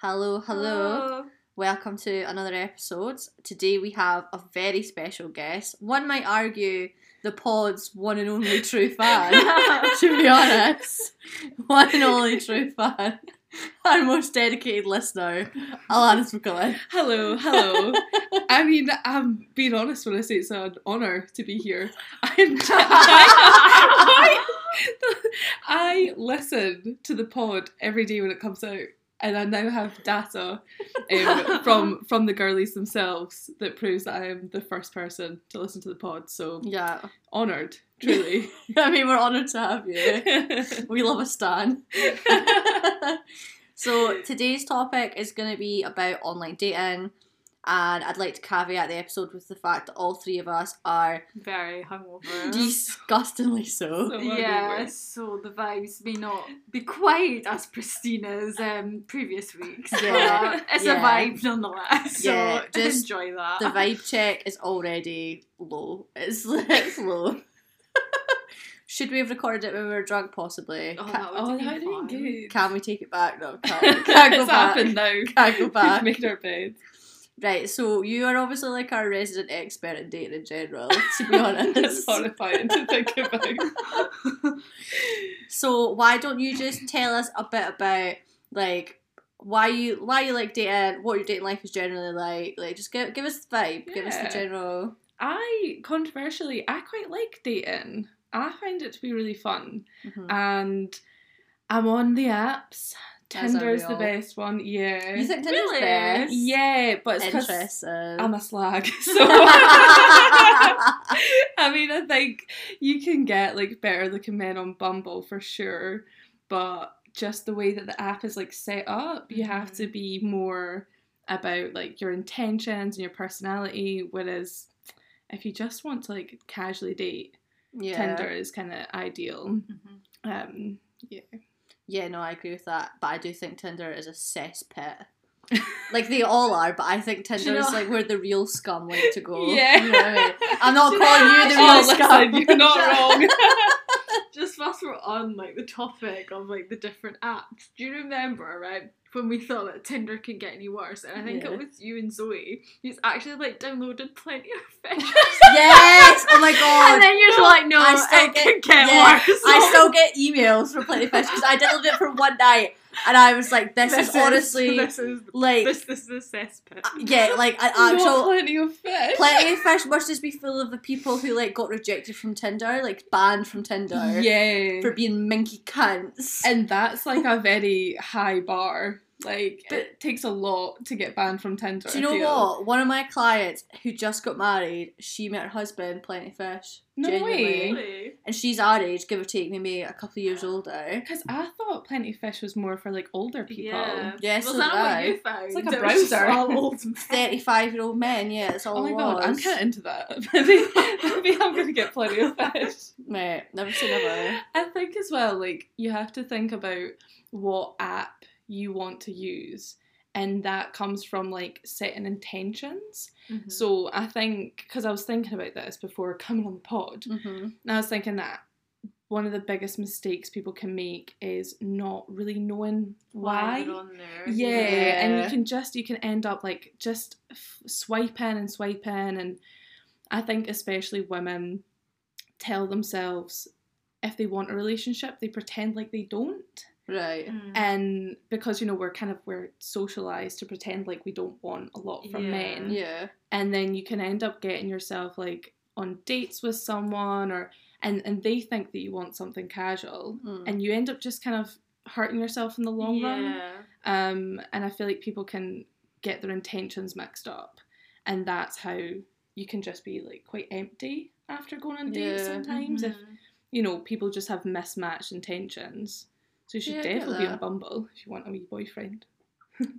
Hello, hello. Welcome to another episode. Today we have a very special guest. One might argue the pod's one and only true fan, to be honest. One and only true fan. Our most dedicated listener, Alanis McCullen. Hello, hello. I mean, I'm being honest when I say it's an honour to be here. I'm, I, I listen to the pod every day when it comes out, and I now have data um, from from the girlies themselves that proves that I am the first person to listen to the pod. So Yeah. honoured, truly. I mean, we're honoured to have you. We love a stan. so today's topic is going to be about online dating, and I'd like to caveat the episode with the fact that all three of us are very hungover. disgustingly so. So yeah, so the vibes may not be quite as pristine as um, previous weeks. Yeah, but it's yeah. a vibe nonetheless. So Yeah, just enjoy that. The vibe check is already low. It's, it's low. Should we have recorded it when we were drunk? Possibly. Oh, Ca- that would Oh, be that would fun. Can we take it back? No, can't, can't go it's back. happened now. Can't go back. We've made our bed. Right, so you are obviously like our resident expert in dating in general, to be honest. It's horrifying to think about. So why don't you just tell us a bit about like why you why you like dating, what your dating life is generally like? Like just give give us the vibe, give us the general. I controversially, I quite like dating. I find it to be really fun, Mhm. and I'm on the apps. Tinder's the best one. Yeah. You think Tinder's Really? best? Yeah, but it's because. I'm a slag. So I mean, I think you can get like better looking men on Bumble for sure, but just the way that the app is like set up, you have to be more about like your intentions and your personality. Whereas if you just want to like casually date, yeah. Tinder is kind of ideal. Mhm. Um, yeah. Yeah, no, I agree with that. But I do think Tinder is a cesspit. like they all are, but I think Tinder is like where the real scum like to go. Yeah. You know I mean? I'm not Do you calling know you the real Oh, scum. listen, you're not wrong. Just whilst we're on like the topic of like the different apps, do you remember right when we thought that Tinder can get any worse? And I think Yeah. it was you and Zoe who's actually like downloaded plenty of fish. yes! Oh my god. and then you're just like, no, I still it get- could get yeah, worse. I still get emails from Plenty Fish because I downloaded it for one night and I was like, this, is honestly this is like this this is a cesspit. Uh, yeah, like an actual plenty of fish. Plenty of Fish must just be full of the people who like got rejected from Tinder, like banned from Tinder Yeah. for being minky cunts. And that's like a very high bar. Like But- it takes a lot to get banned from Tinder. Do you I know feel. what? One of my clients who just got married, she met her husband, Plenty Fish. No genuinely. way. And she's our age, give or take, maybe a couple of years older. Because I thought Plenty of Fish was more for like older people. Yeah. Yes, Was so that did what I. you found? It's like a It browser. all old 35 year old men, yeah, it's all Oh my it god, I'm kind of into that. maybe, maybe I'm gonna get Plenty of Fish. Mate, never say never. I think as well, like you have to think about what app you want to use, and that comes from like setting intentions. Mm-hmm. So I think because I was thinking about this before coming on the pod, hmm and I was thinking that one of the biggest mistakes people can make is not really knowing why. on there. Yeah, and you can just you can end up like just f- swiping and swiping, and I think especially women tell themselves if they want a relationship, they pretend like they don't, Right. Mm. and because you know we're kind of we're socialized to pretend like we don't want a lot from Yeah. men, Yeah. and then you can end up getting yourself like on dates with someone or and and they think that you want something casual Mm. and you end up just kind of hurting yourself in the long run yeah. um and i feel like people can get their intentions mixed up and that's how you can just be like quite empty after going on dates Yeah. sometimes if Mhm. you know people just have mismatched intentions so you should Yeah, definitely be on bumble if you want a wee boyfriend.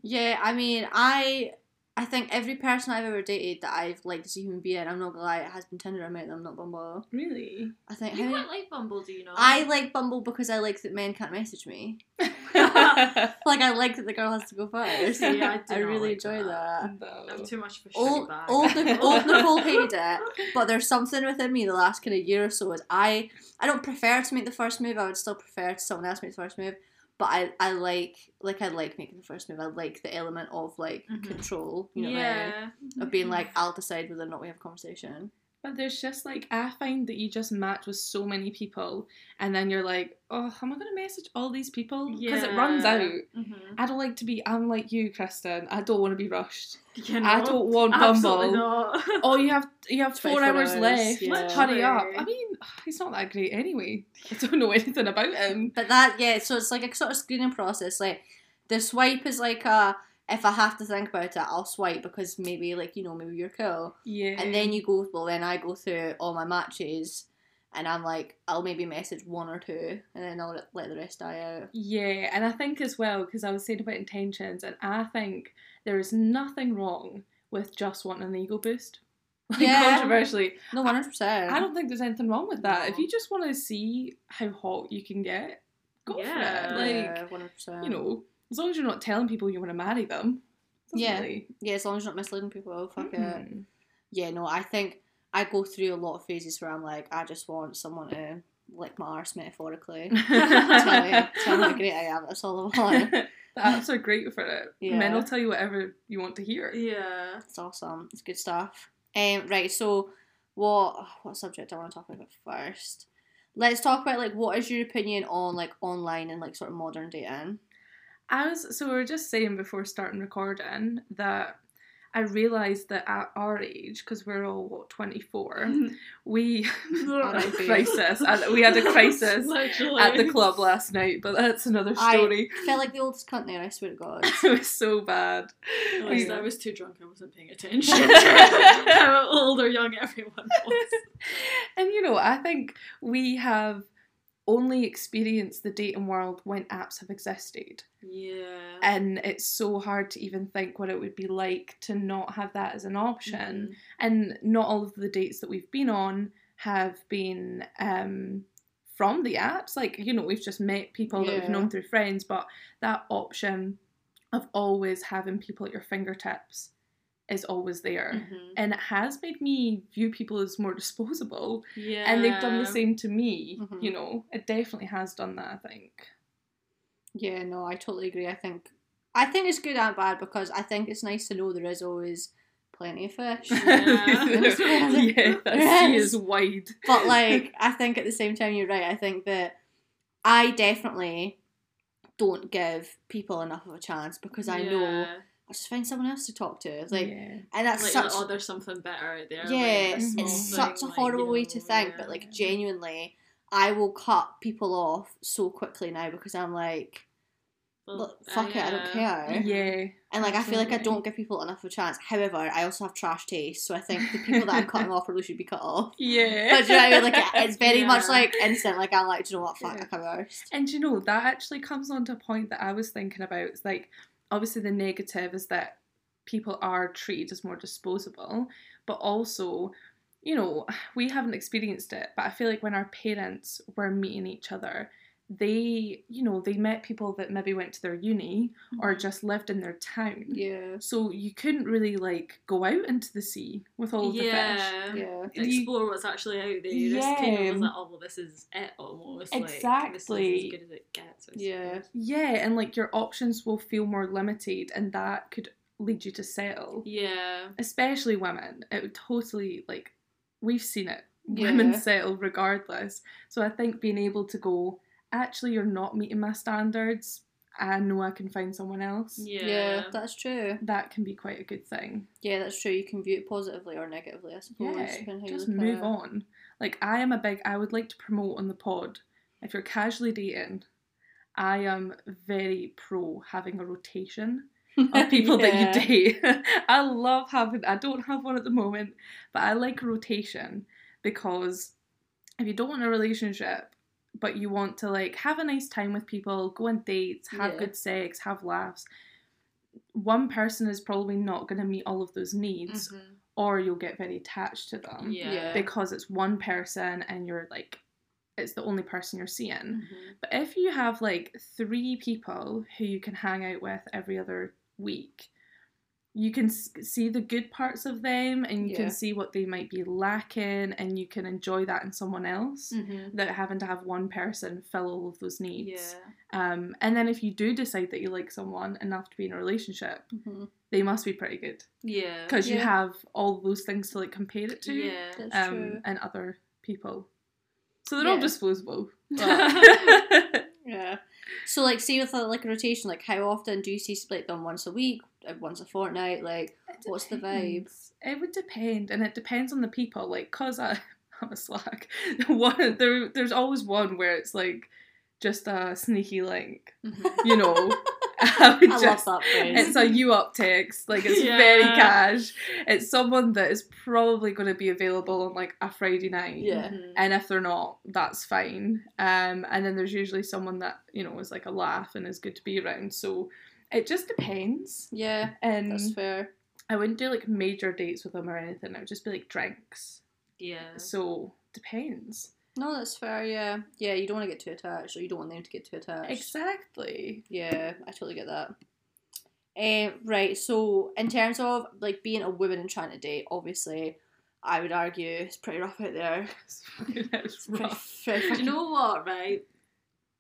Yeah, I mean, I I think every person I've ever dated that I've liked as a human being, I'm not gonna lie, it has been Tinder. I met them, not Bumble. really I think You how- quite like Bumble, do you know? I like Bumble because I like that men can't message me. Like I like that the girl has to go first. See, I do not really like enjoy that. that. I'm too much of a shitty Old, old, old Nicole hated it, but there's something within me the last kind of year or so is I I don't prefer to make the first move. I would still prefer to someone else make the first move, but I, I like like I like making the first move. I like the element of like Mhm. control, you know, what I mean? yeah. of being like I'll decide whether or not we have a conversation. But there's just like I find that you just match with so many people, and then you're like, oh, am I gonna message all these people? Because it runs Yeah. out. Mhm. I don't like to be. I'm like you, Kristen. I don't want to be rushed. You I don't want Absolutely Bumble. not. Oh, you have you have four hours, hours, left. yeah. Hurry up. I mean, he's not that great anyway. I don't know anything about him. But that yeah, so it's like a sort of screening process. Like the swipe is like a if I have to think about it, I'll swipe because maybe like you know maybe you're cool. Yeah. And then you go well then I go through all my matches and I'm like I'll maybe message one or two and then I'll let- the rest die out. Yeah, and I think as well because I was saying about intentions, and I think there is nothing wrong with just wanting an ego boost. Like Yeah. controversially, No, one hundred percent. I don't think there's anything wrong with that. If you just want to see how hot you can get, go Yeah. for it. Like Yeah, one hundred percent. you know, as long as you're not telling people you want to marry them. Yeah. really- Yeah, as long as you're not misleading people, fuck it. Mhm. Yeah, no, I think I go through a lot of phases where I'm like, I just want someone to lick my arse metaphorically. tell me, tell me how great I am. That's all I want. the apps are great for it. Men will tell you whatever you want to hear. Yeah. It's awesome. It's good stuff. Um, right. So, what what subject do I want to talk about first? Let's talk about like what is your opinion on like online and like sort of modern dating? I was so we were just saying before starting recording that I realised that at our age, because we're all what twenty four, we R.I.P. crisis. We had a crisis Literally. at the club last night, but that's another story. I felt like the oldest cunt there. I swear to God. it was so bad. At least I was too drunk. I wasn't paying attention to how old or young everyone was. and you know, I think we have only experienced the dating world when apps have existed. Yeah. And it's so hard to even think what it would be like to not have that as an option. Mhm. And not all of the dates that we've been on have been um, from the apps. Like, you know, we've just met people that we've known through friends, but that option of always having people at your fingertips is always there. Mhm. And it has made me view people as more disposable. Yeah. And they've done the same to me. Mhm. You know, it definitely has done that, I think. Yeah, no, I totally agree. I think I think it's good and bad because I think it's nice to know there is always plenty of fish. Yeah. yeah, that sea is wide. but like I think at the same time you're right. I think that I definitely don't give people enough of a chance because I know Yeah. I'll just find someone else to talk to. Like yeah. and that's like, such oh, there's something better out there. yeah, like, this small it's thing, such a like, horrible you way know, to think, yeah. but like genuinely I will cut people off so quickly now because I'm like Well, look, fuck it, I don't care. Yeah. And like I feel like I don't give people enough of a chance. However, I also have trash taste, so I think the people that I'm cutting off really should be cut off. Yeah. But do you know what I mean? Like it's very much Yeah. like instant. Like I'm like, do you know what? Fuck, Yeah. I can't be arsed. And you know, that actually comes on to a point that I was thinking about. It's like, obviously, the negative is that people are treated as more disposable, but also, you know, we haven't experienced it, but I feel like when our parents were meeting each other, they, you know, they met people that maybe went to their uni or Mhm. just lived in their town. Yeah. So you couldn't really like go out into the sea with all of the fish. yeah. Yeah. You- Explore what's actually out there. This kind Yeah. of was like, oh well, this is it almost. Like, Exactly. this is as good as it gets. Yeah. Yeah, and like your options will feel more limited, and that could lead you to settle. Yeah. Especially women. It would totally like we've seen it. Yeah. Women settle regardless. So I think being able to go, actually you're not meeting my standards. I know I can find someone else. Yeah. Yeah. that's true. That can be quite a good thing. Yeah, that's true. You can view it positively or negatively, I suppose. Yeah, how just move it. on. Like I am a big. I would like to promote on the pod. If you're casually dating, I am very pro having a rotation of people Yeah. that you date. I love having. I don't have one at the moment, but I like rotation because if you don't want a relationship, but you want to like have a nice time with people, go on dates, have Yeah. good sex, have laughs. One person is probably not going to meet all of those needs, Mhm. or you'll get very attached to them Yeah. Yeah. because it's one person and you're like it's the only person you're seeing. Mhm. But if you have like three people who you can hang out with every other week, you can see the good parts of them and you Yeah. can see what they might be lacking and you can enjoy that in someone else Mm-hmm. without having to have one person fill all of those needs. Yeah. Um, and then if you do decide that you like someone enough to be in a relationship, Mm-hmm. they must be pretty good Yeah. because you have all those things to like compare it to Yeah. That's um, true. and other people. So they're all disposable. Yeah. So like, say with a, like a rotation, like how often do you see split them once a week, uh, once a fortnight? Like, What's the vibe? It would depend, and it depends on the people. Like, cause I, I'm a slack. One there, there's always one where it's like just a sneaky link. You know, I would I love that phrase. It's a you up text, like it's very Yeah. cash. It's someone that is probably going to be available on like a Friday night. Yeah. Mhm. And if they're not, that's fine. Um, and then there's usually someone that you know is like a laugh and is good to be around. So it just depends. yeah, And that's fair. I wouldn't do like major dates with them or anything. It would just be like drinks. Yeah. So depends. No, that's fair. Yeah, yeah. You don't want to get too attached, or you don't want them to get too attached. Exactly. Yeah, I totally get that. Um, right, so in terms of like being a woman and trying to date, obviously, I would argue it's pretty rough out there. It's it's Pretty, rough. pretty Do you know what, right?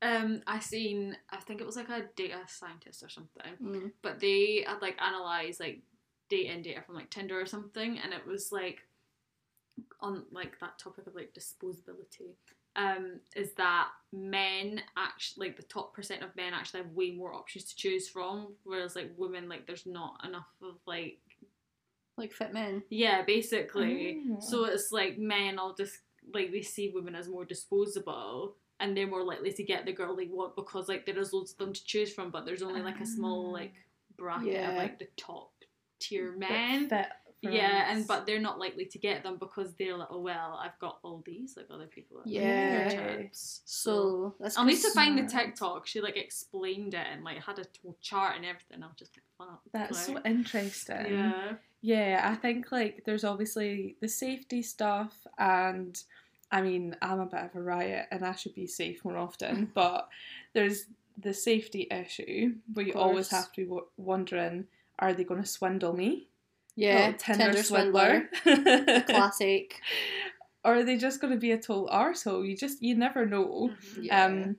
Um, I seen I think it was like a data scientist or something, Mm. but they had like analyzed like dating data from like Tinder or something, and it was like on like that topic of like disposability. Um, is that men actually like the top percent of men actually have way more options to choose from, whereas like women like there's not enough of like like fit men. yeah basically. Oh. So it's like men all just like they see women as more disposable and they're more likely to get the girl they want because like there is loads of them to choose from, but there's only like a small Ah. like bracket Yeah. of like the top tier men. fit for Yeah, and but they're not likely to get them because they're like, oh well, I've got all these like other people. Yeah. fingertips." So that's I'll need to 'cause- find the smart. TikTok. She like explained it and like had a whole chart and everything. I was just like, fuck. that's so interesting. yeah. Yeah, I think like there's obviously the safety stuff, and I mean, I'm a bit of a riot and I should be safe more often, but there's the safety issue where you always have to be w- wondering are they going to swindle me? Yeah, Little Tinder, Tinder swindler. swindler, classic. or are they just going to be a total arsehole? You just, you never know. Mhm. Yeah. Um,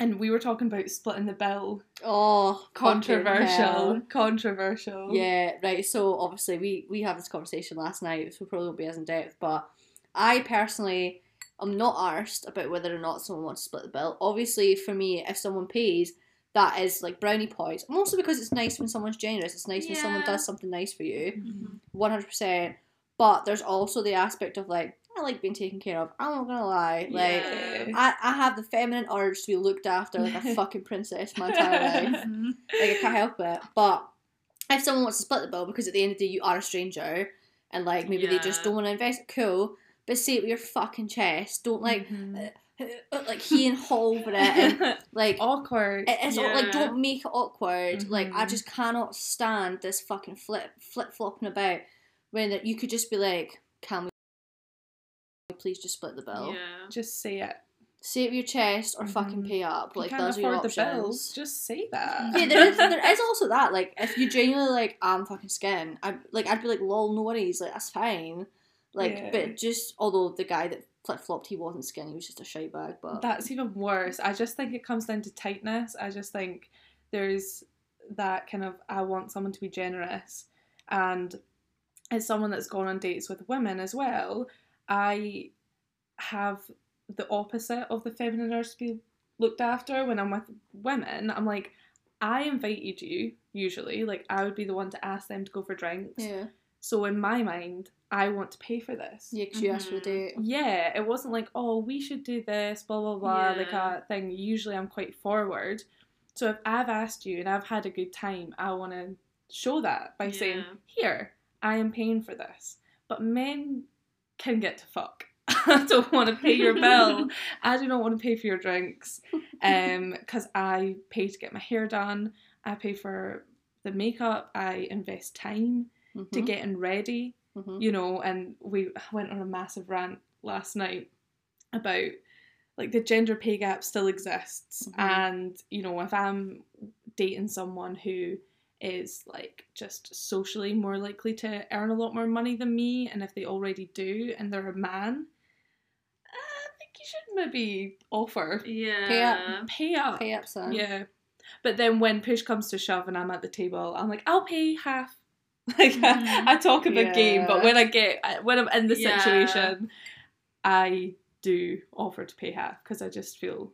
and we were talking about splitting the bill. Oh, Controversial. Controversial. Yeah, right. So obviously we we had this conversation last night, so we probably won't be as in depth. But I personally I'm not arsed about whether or not someone wants to split the bill. Obviously, for me, if someone pays, that is like brownie points. And also because it's nice when someone's generous. It's nice when someone does something nice for you. Mhm. One hundred percent. But there's also the aspect of like I like being taken care of. I'm not gonna lie. Like Yeah. I, I have the feminine urge to be looked after like a fucking princess my entire life. Mhm. Like I can't help it. But if someone wants to split the bill because at the end of the day you are a stranger and like maybe they just don't want to invest, cool. But say it with your fucking chest. Don't like Mhm. uh, like he and haul over it and like awkward. it- it's all, like don't make it awkward. Like I Mhm. just cannot stand this fucking flip flip flopping about when that you could just be like, can we please just split the bill? Yeah. Just say it. Say it with your chest or fucking Mhm. pay up. If you Like can't those are your afford the options. bills, just say that. yeah, there is there is also that. Like, if you genuinely like, I'm fucking skin. I like, I'd be like, lol, no worries. Like, that's fine. Like, Yeah. but just although the guy that flip flopped, he wasn't skinny. He was just a shite bag. But That's even worse. I just think it comes down to tightness. I just think there's that kind of I want someone to be generous, and as someone that's gone on dates with women as well, I have the opposite of the feminine urge to be looked after when I'm with women. I'm like, I invited you usually. Like I would be the one to ask them to go for drinks. yeah, So in my mind, I want to pay for this. yeah, because you asked for the Mhm. date. Yeah, it wasn't like, oh, we should do this, blah, blah, blah, like a thing. Usually I'm quite forward. So if I've asked you and I've had a good time, I want to show that by saying, here, I am paying for this. But men can get to fuck. I don't want to pay your bill. I do not want to pay for your drinks. Um, because I pay to get my hair done. I pay for the makeup. I invest time to Mhm, getting ready mhm. you know, and we went on a massive rant last night about like the gender pay gap still exists, Mhm. and you know, if I'm dating someone who is like just socially more likely to earn a lot more money than me, and if they already do and they're a man, I think you should maybe offer Yeah. Pay up. pay up. Pay up, son. Yeah. But then when push comes to shove and I'm at the table, I'm like, I'll pay half. Like Mhm. I, I talk a big game, but when I get when I'm in the Yeah. situation, I do offer to pay half because I just feel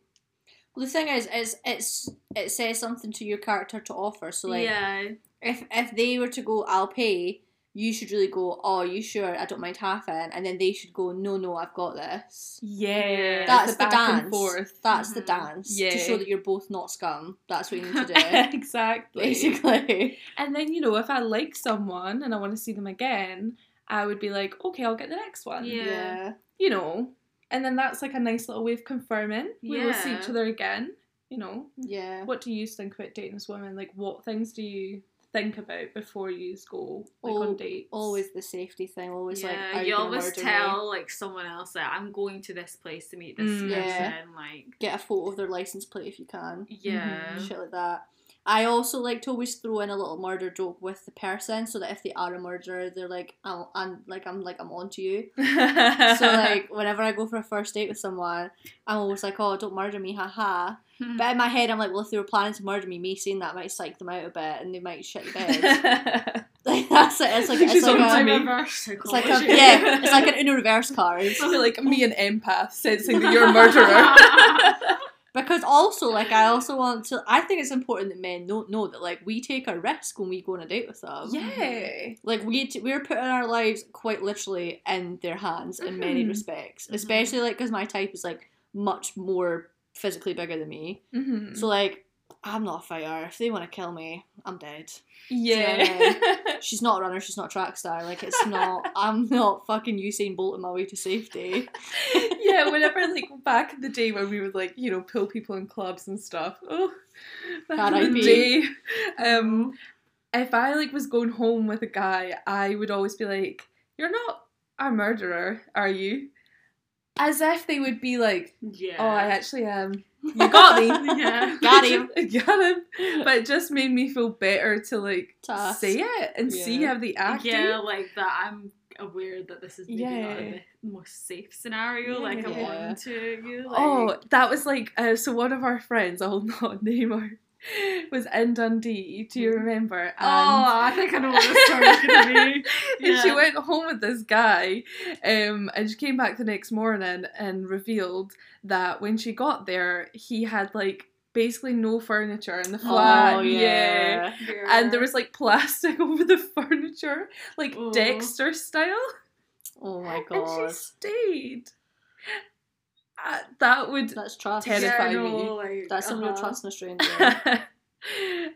Well, the thing is, is it's it says something to your character to offer. So like, yeah. if if they were to go, I'll pay. You should really go. Oh, you sure? I don't mind halving, and then they should go. No, no, I've got this. yeah. That's the the, back dance. and forth. That's the Mhm. dance Yeah. to show that you're both not scum. That's what you need to do. exactly. Basically, And then you know, if I like someone and I want to see them again, I would be like, okay, I'll get the next one. Yeah. yeah. You know, and then that's like a nice little way of confirming we will see each other again. You know, Yeah. what do you think about dating as women? Like, what things do you think about before you go like Al- on dates? Always the safety thing. Always like, yeah, are you you always tell me? like someone else that I'm going to this place to meet this Mm. person. Yeah. Like, Get a photo of their license plate if you can. yeah, Shit like that. I also like to always throw in a little murder joke with the person, so that if they are a murderer, they're like, I'm, I'm like, I'm like, I'm on to you. So like, whenever I go for a first date with someone, I'm always like, oh, don't murder me, haha. But in my head, I'm like, well, if they were planning to murder me, me saying that might psych them out a bit, and they might shit the bed. like that's it. It's like it's She's like a, me. reverse it's like a yeah, it's like an Uno reverse card. It's like me an empath sensing that you're a murderer. Because also, like, I also want to. I think it's important that men don't know that, like, we take a risk when we go on a date with them. yeah. Like we t- we're putting our lives quite literally in their hands in many Mhm. respects, Mhm. especially like because my type is like much more physically bigger than me. Mm-hmm. So like I'm not a fighter. If they want to kill me, I'm dead. yeah. She's not a runner. She's not a track star. Like it's not. I'm not fucking Usain Bolt in my way to safety. yeah, whenever like back in the day when we would like, you know, pull people in clubs and stuff. Oh the day. Um if I like was going home with a guy, I would always be like, You're not a murderer, are you? As if they would be like, yeah. Oh, I actually am. You got me. Yeah. Got him. got him. But it just made me feel better to like To say it and see how they act. Yeah, like that. I'm aware that this is maybe not Yeah. the most safe scenario. Like I'm Yeah. on to you. Like, Oh, that was like uh, so. One of our friends, I'll not name her, was in Dundee. Do you remember? And, oh, I think I know what the story's gonna be. and she went home with this guy, um, and she came back the next morning and revealed that when she got there, he had like basically no furniture in the flat. Oh yeah. And there was like plastic over the furniture, like Oh. Dexter style. Oh my god. And god. she stayed. Uh, that would That's trust. terrify yeah, I me. know, like, That's some real uh-huh. trust in a stranger.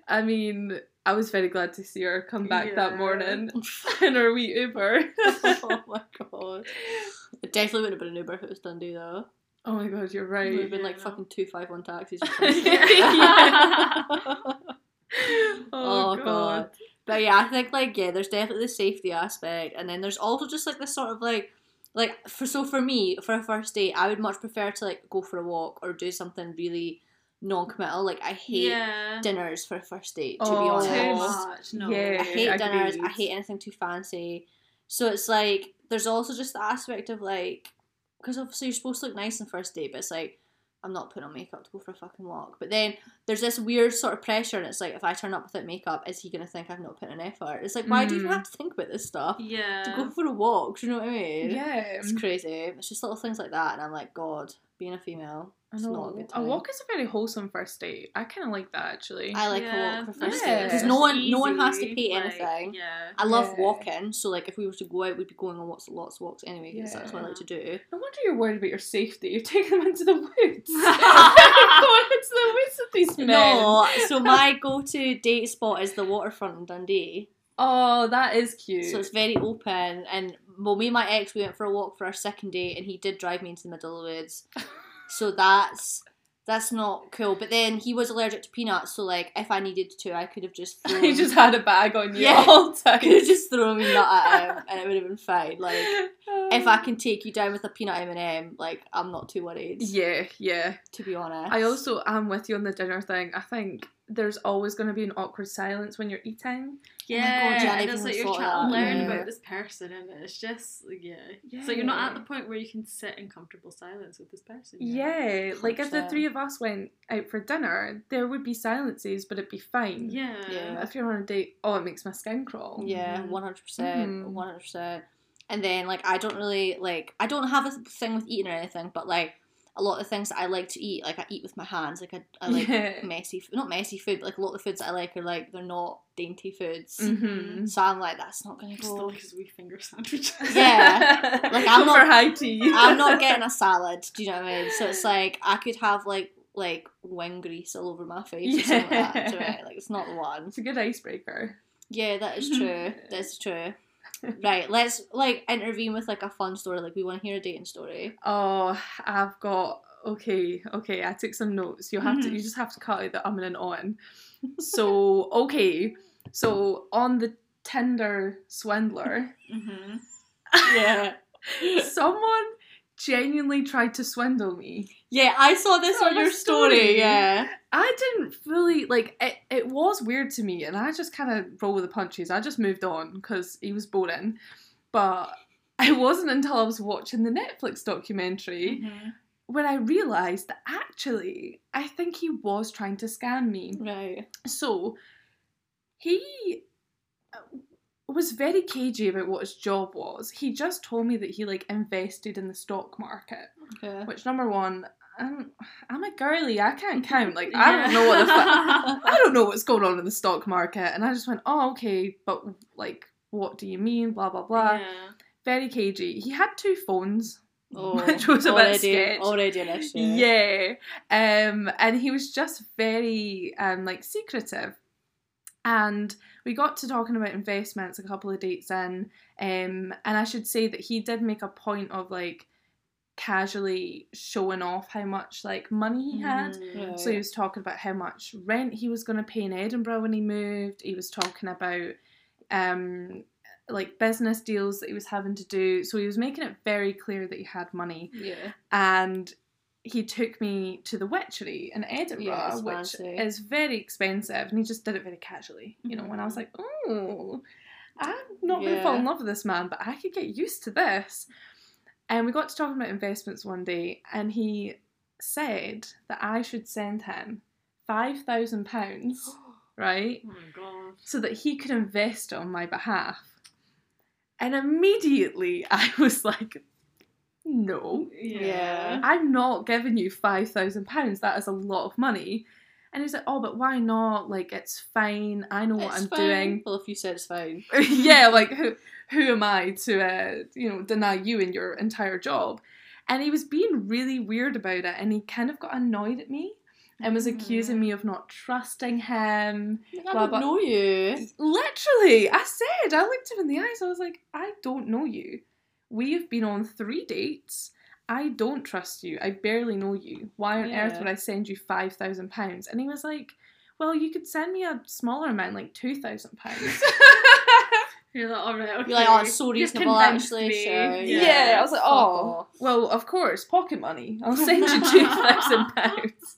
I mean, I was very glad to see her come back that morning in her wee Uber. oh my god. It definitely wouldn't have been an Uber if it was Dundee though. oh my god, you're right. It would have right. been like Yeah. fucking two five one taxis. Or something. oh, oh god. god. But yeah, I think like yeah, there's definitely the safety aspect, and then there's also just like this sort of like like for so for me for a first date, I would much prefer to like go for a walk or do something really non-committal. Like I hate yeah. dinners for a first date. To Oh, be Too honest, much. No. Yeah. I hate dinners. I hate anything too fancy. So it's like there's also just the aspect of like because obviously you're supposed to look nice on first date, but it's like I'm not putting on makeup to go for a fucking walk. But then there's this weird sort of pressure, and it's like if I turn up without makeup, is he gonna think I've not put in effort? It's like why do you even Mm. have to think about this stuff Yeah. to go for a walk? Do you know what I mean? Yeah. It's crazy. It's just little things like that, and I'm like, God, being a female, I it's not a know. good A walk is a very wholesome first date. I kind of like that actually. I like Yeah. a walk for first Yeah. date because no one, no one has to Easy, pay like, anything. Yeah. I love Yeah. walking, so like if we were to go out, we'd be going on lots, lots of walks anyway. Because that's what I like to do. no wonder you're worried about your safety. You're taking them into the woods. Going into the woods with these men. No, so my go-to date spot is the waterfront in Dundee. Oh, that is cute. So it's very open, and well, me and my ex we went for a walk for our second date, and he did drive me into the middle of the woods. so that's that's not cool. But then he was allergic to peanuts, so like if I needed to, I could have just thrown, he just had a bag on you Yeah. all time. could have just thrown a nut at him, and it would have been fine. Like if I can take you down with a peanut M and m like I'm not too worried. Yeah, yeah. To be honest. I also am with you on the dinner thing. I think there's always going to be an awkward silence when you're eating. Yeah, God, yeah, and it's like you're trying to learn yeah. about this person, and it's just yeah. So you're not at the point where you can sit in comfortable silence with this person. Yeah, like if the three of us went out for dinner, there would be silences, but it'd be fine. Yeah. Yeah. If you're on a date, oh, it makes my skin crawl. Yeah, one hundred percent, Mhm. one hundred percent. And then like I don't really like I don't have a thing with eating or anything, but like a lot of things that I like to eat, like I eat with my hands. Like I, I like Yeah. messy, not messy food, but like a lot of the foods that I like are like they're not dainty foods. Mm-hmm. So I'm like that's not gonna Still go. because we finger sandwiches. Yeah. Like, I'm not- for high tea. I'm not getting a salad. Do you know what I mean? So it's like I could have like like wing grease all over my face or something like that. Do you know what I mean? Like it's not the one. It's a good icebreaker. Yeah, that is true. That's true. Right, let's like intervene with like a fun story. Like we want to hear a dating story. Oh, I've got okay, okay. I took some notes. You have to, Mhm. you just have to cut out the um and on. So okay, so on the Tinder swindler, Mm-hmm. Yeah. someone genuinely tried to swindle me. Yeah, I saw this on your story. story. Yeah. I didn't fully like it. It was weird to me, and I just kind of roll with the punches. I just moved on because he was boring. But it wasn't until I was watching the Netflix documentary Mm-hmm. when I realised that actually I think he was trying to scam me. Right. So he was very cagey about what his job was. He just told me that he like invested in the stock market. Okay. Which number one, I'm, I'm a girly. I can't count. Like I don't know what the fuck. I don't know what's going on in the stock market. And I just went, oh okay, but like, what do you mean? Blah blah blah. Yeah. Very cagey. He had two phones, Oh, which was a already, bit sketch. Already an issue. Yeah. Um, and he was just very um like secretive. And we got to talking about investments a couple of dates in. Um, and I should say that he did make a point of like casually showing off how much like money he had. Mhm. So he was talking about how much rent he was going to pay in Edinburgh when he moved. He was talking about um like business deals that he was having to do. So he was making it very clear that he had money Yeah. and he took me to the Witchery in Edinburgh, Yeah, which is very expensive, and he just did it very casually, you know. when I was like, oh, I'm not going to fall in love with this man, but I could get used to this. And we got to talking about investments one day, and he said that I should send him five thousand pounds, right, Oh my god. so that he could invest on my behalf. And immediately I was like, no. Yeah. I'm not giving you five thousand pounds. That is a lot of money. And he's like, oh, but why not? Like, it's fine. I know what It's I'm fine. doing. Well, if you said it's fine. yeah, like who who am I to uh, you know deny you in your entire job? And he was being really weird about it, and he kind of got annoyed at me and was accusing me of not trusting him. I Blah, don't blah. know you. Literally, I said, I looked him in the eyes. I was like, I don't know you. We have been on three dates. I don't trust you. I barely know you. Why on earth would I send you five thousand pounds? And he was like, Well, you could send me a smaller amount, like two thousand pounds. You're like, alright, okay. You're like, oh, it's so You've reasonable, convinced actually. me. Sure. Yeah, I was like, oh, well, of course, pocket money. I'll send you two thousand pounds.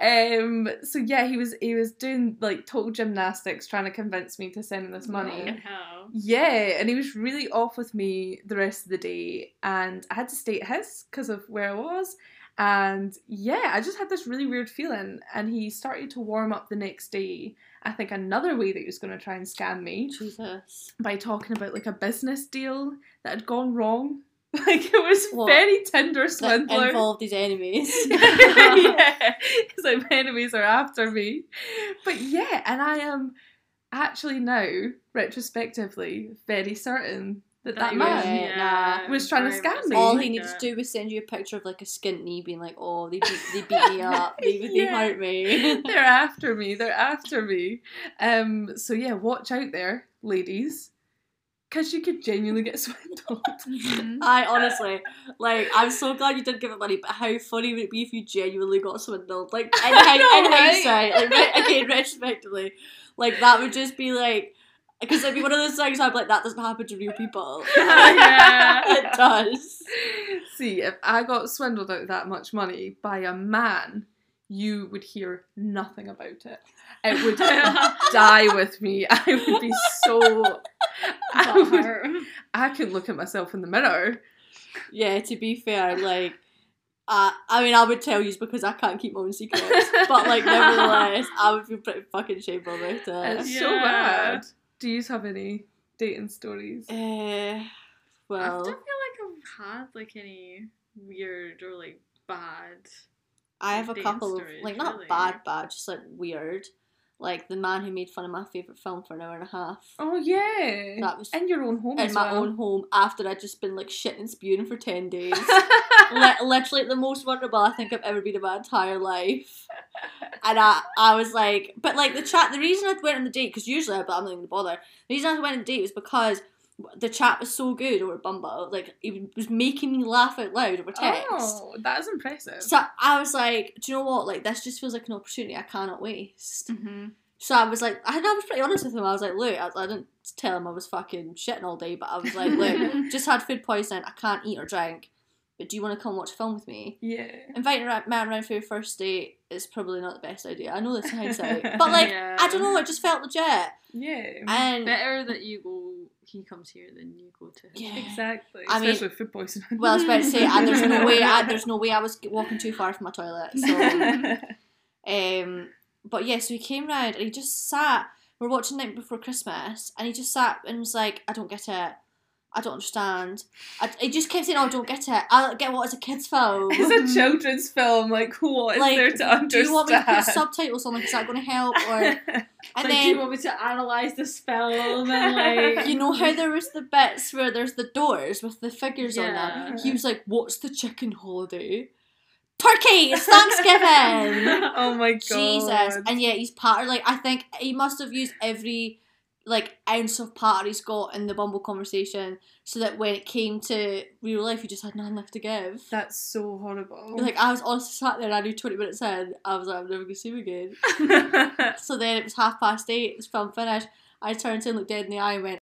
Um, so yeah, he was he was doing like total gymnastics, trying to convince me to send him this money. Fucking hell. Yeah, and he was really off with me the rest of the day, and I had to stay at his because of where I was. And yeah, I just had this really weird feeling, and he started to warm up the next day. I think another way that he was going to try and scam me Jesus. by talking about like a business deal that had gone wrong. Like it was What? very Tinder That swindler. involved his enemies. yeah, it's like my enemies are after me. But yeah, and I am actually now, retrospectively, very certain that that, he man was- nah. was trying to scam me. All like he needed to do was send you a picture of like a skint knee, being like, "Oh, they beat, they beat me up, they, they Yeah. hurt me." they're after me. They're after me. Um. So yeah, watch out there, ladies, because you could genuinely get swindled. Mhm. I honestly, like, I'm so glad you didn't give it money, but how funny would it be if you genuinely got swindled? Like, in, hi- know, in right? hindsight, like, re- again, retrospectively, like, that would just be like, because it'd be one of those things I'm like, that doesn't happen to real people. Yeah. it does. See, if I got swindled out of that much money by a man, you would hear nothing about it. It would die with me. I would be so. I, would, I couldn't look at myself in the mirror. Yeah, to be fair, like uh, I mean, I would tell you because I can't keep my own secrets, but like, nevertheless, I would feel pretty fucking shameful about it. It's yeah. so bad. Do you have any dating stories? Uh, well, I don't feel like I've had like any weird or like bad. I have a couple stories, of like not really. bad, bad, just like weird like the man who made fun of my favorite film for an hour and a half. Oh yeah, that was in your own home. In my well. own home after I'd just been like shitting and spewing for ten days. literally the most vulnerable I think I've ever been in my entire life. And I, I was like, but like the chat. The reason I went on the date because usually I'm not even gonna bother. The reason I went on the date was because the chat was so good over Bumble. Like it was making me laugh out loud over text. Oh, that is impressive. So I was like, do you know what? Like this just feels like an opportunity I cannot waste. Mm-hmm. So I was like, I, I was pretty honest with him. I was like, look, I, I, didn't tell him I was fucking shitting all day, but I was like, look, just had food poisoning. I can't eat or drink. But do you want to come watch a film with me? Yeah. Inviting a man around for your first date is probably not the best idea. I know this in hindsight, but like, yeah. I don't know. It just felt legit. Yeah. And better that you go he comes here than you go to him. Yeah, exactly. I Especially mean, with food poisoning. Well, I was about to say, and there's no way, I, there's no way I was walking too far from my toilet. So, um, but yeah, so he came round and he just sat. We are watching Nightmare Before Christmas, and he just sat and was like, "I don't get it. I don't understand." I, he just kept saying, "Oh, I don't get it. I don't get what it's a kids' film. It's a children's film. Like, what is like, there to understand? Do you want me to put subtitles on? Like, is that going to help? Or and like, then do you want me to analyze this film? And like, you know how there was the bits where there's the doors with the figures yeah. on them. He was like, "What's the chicken holiday?" turkey. It's Thanksgiving. oh my god. Jesus. And yeah, he's part like I think he must have used every like ounce of part he's got in the Bumble conversation so that when it came to real life he just had nothing left to give. That's so horrible. Like I was honestly sat there and I knew twenty minutes in, I was like, I'm never gonna see him again. so then it was half past eight, this film finished. I turned to him, looked dead in the eye and went,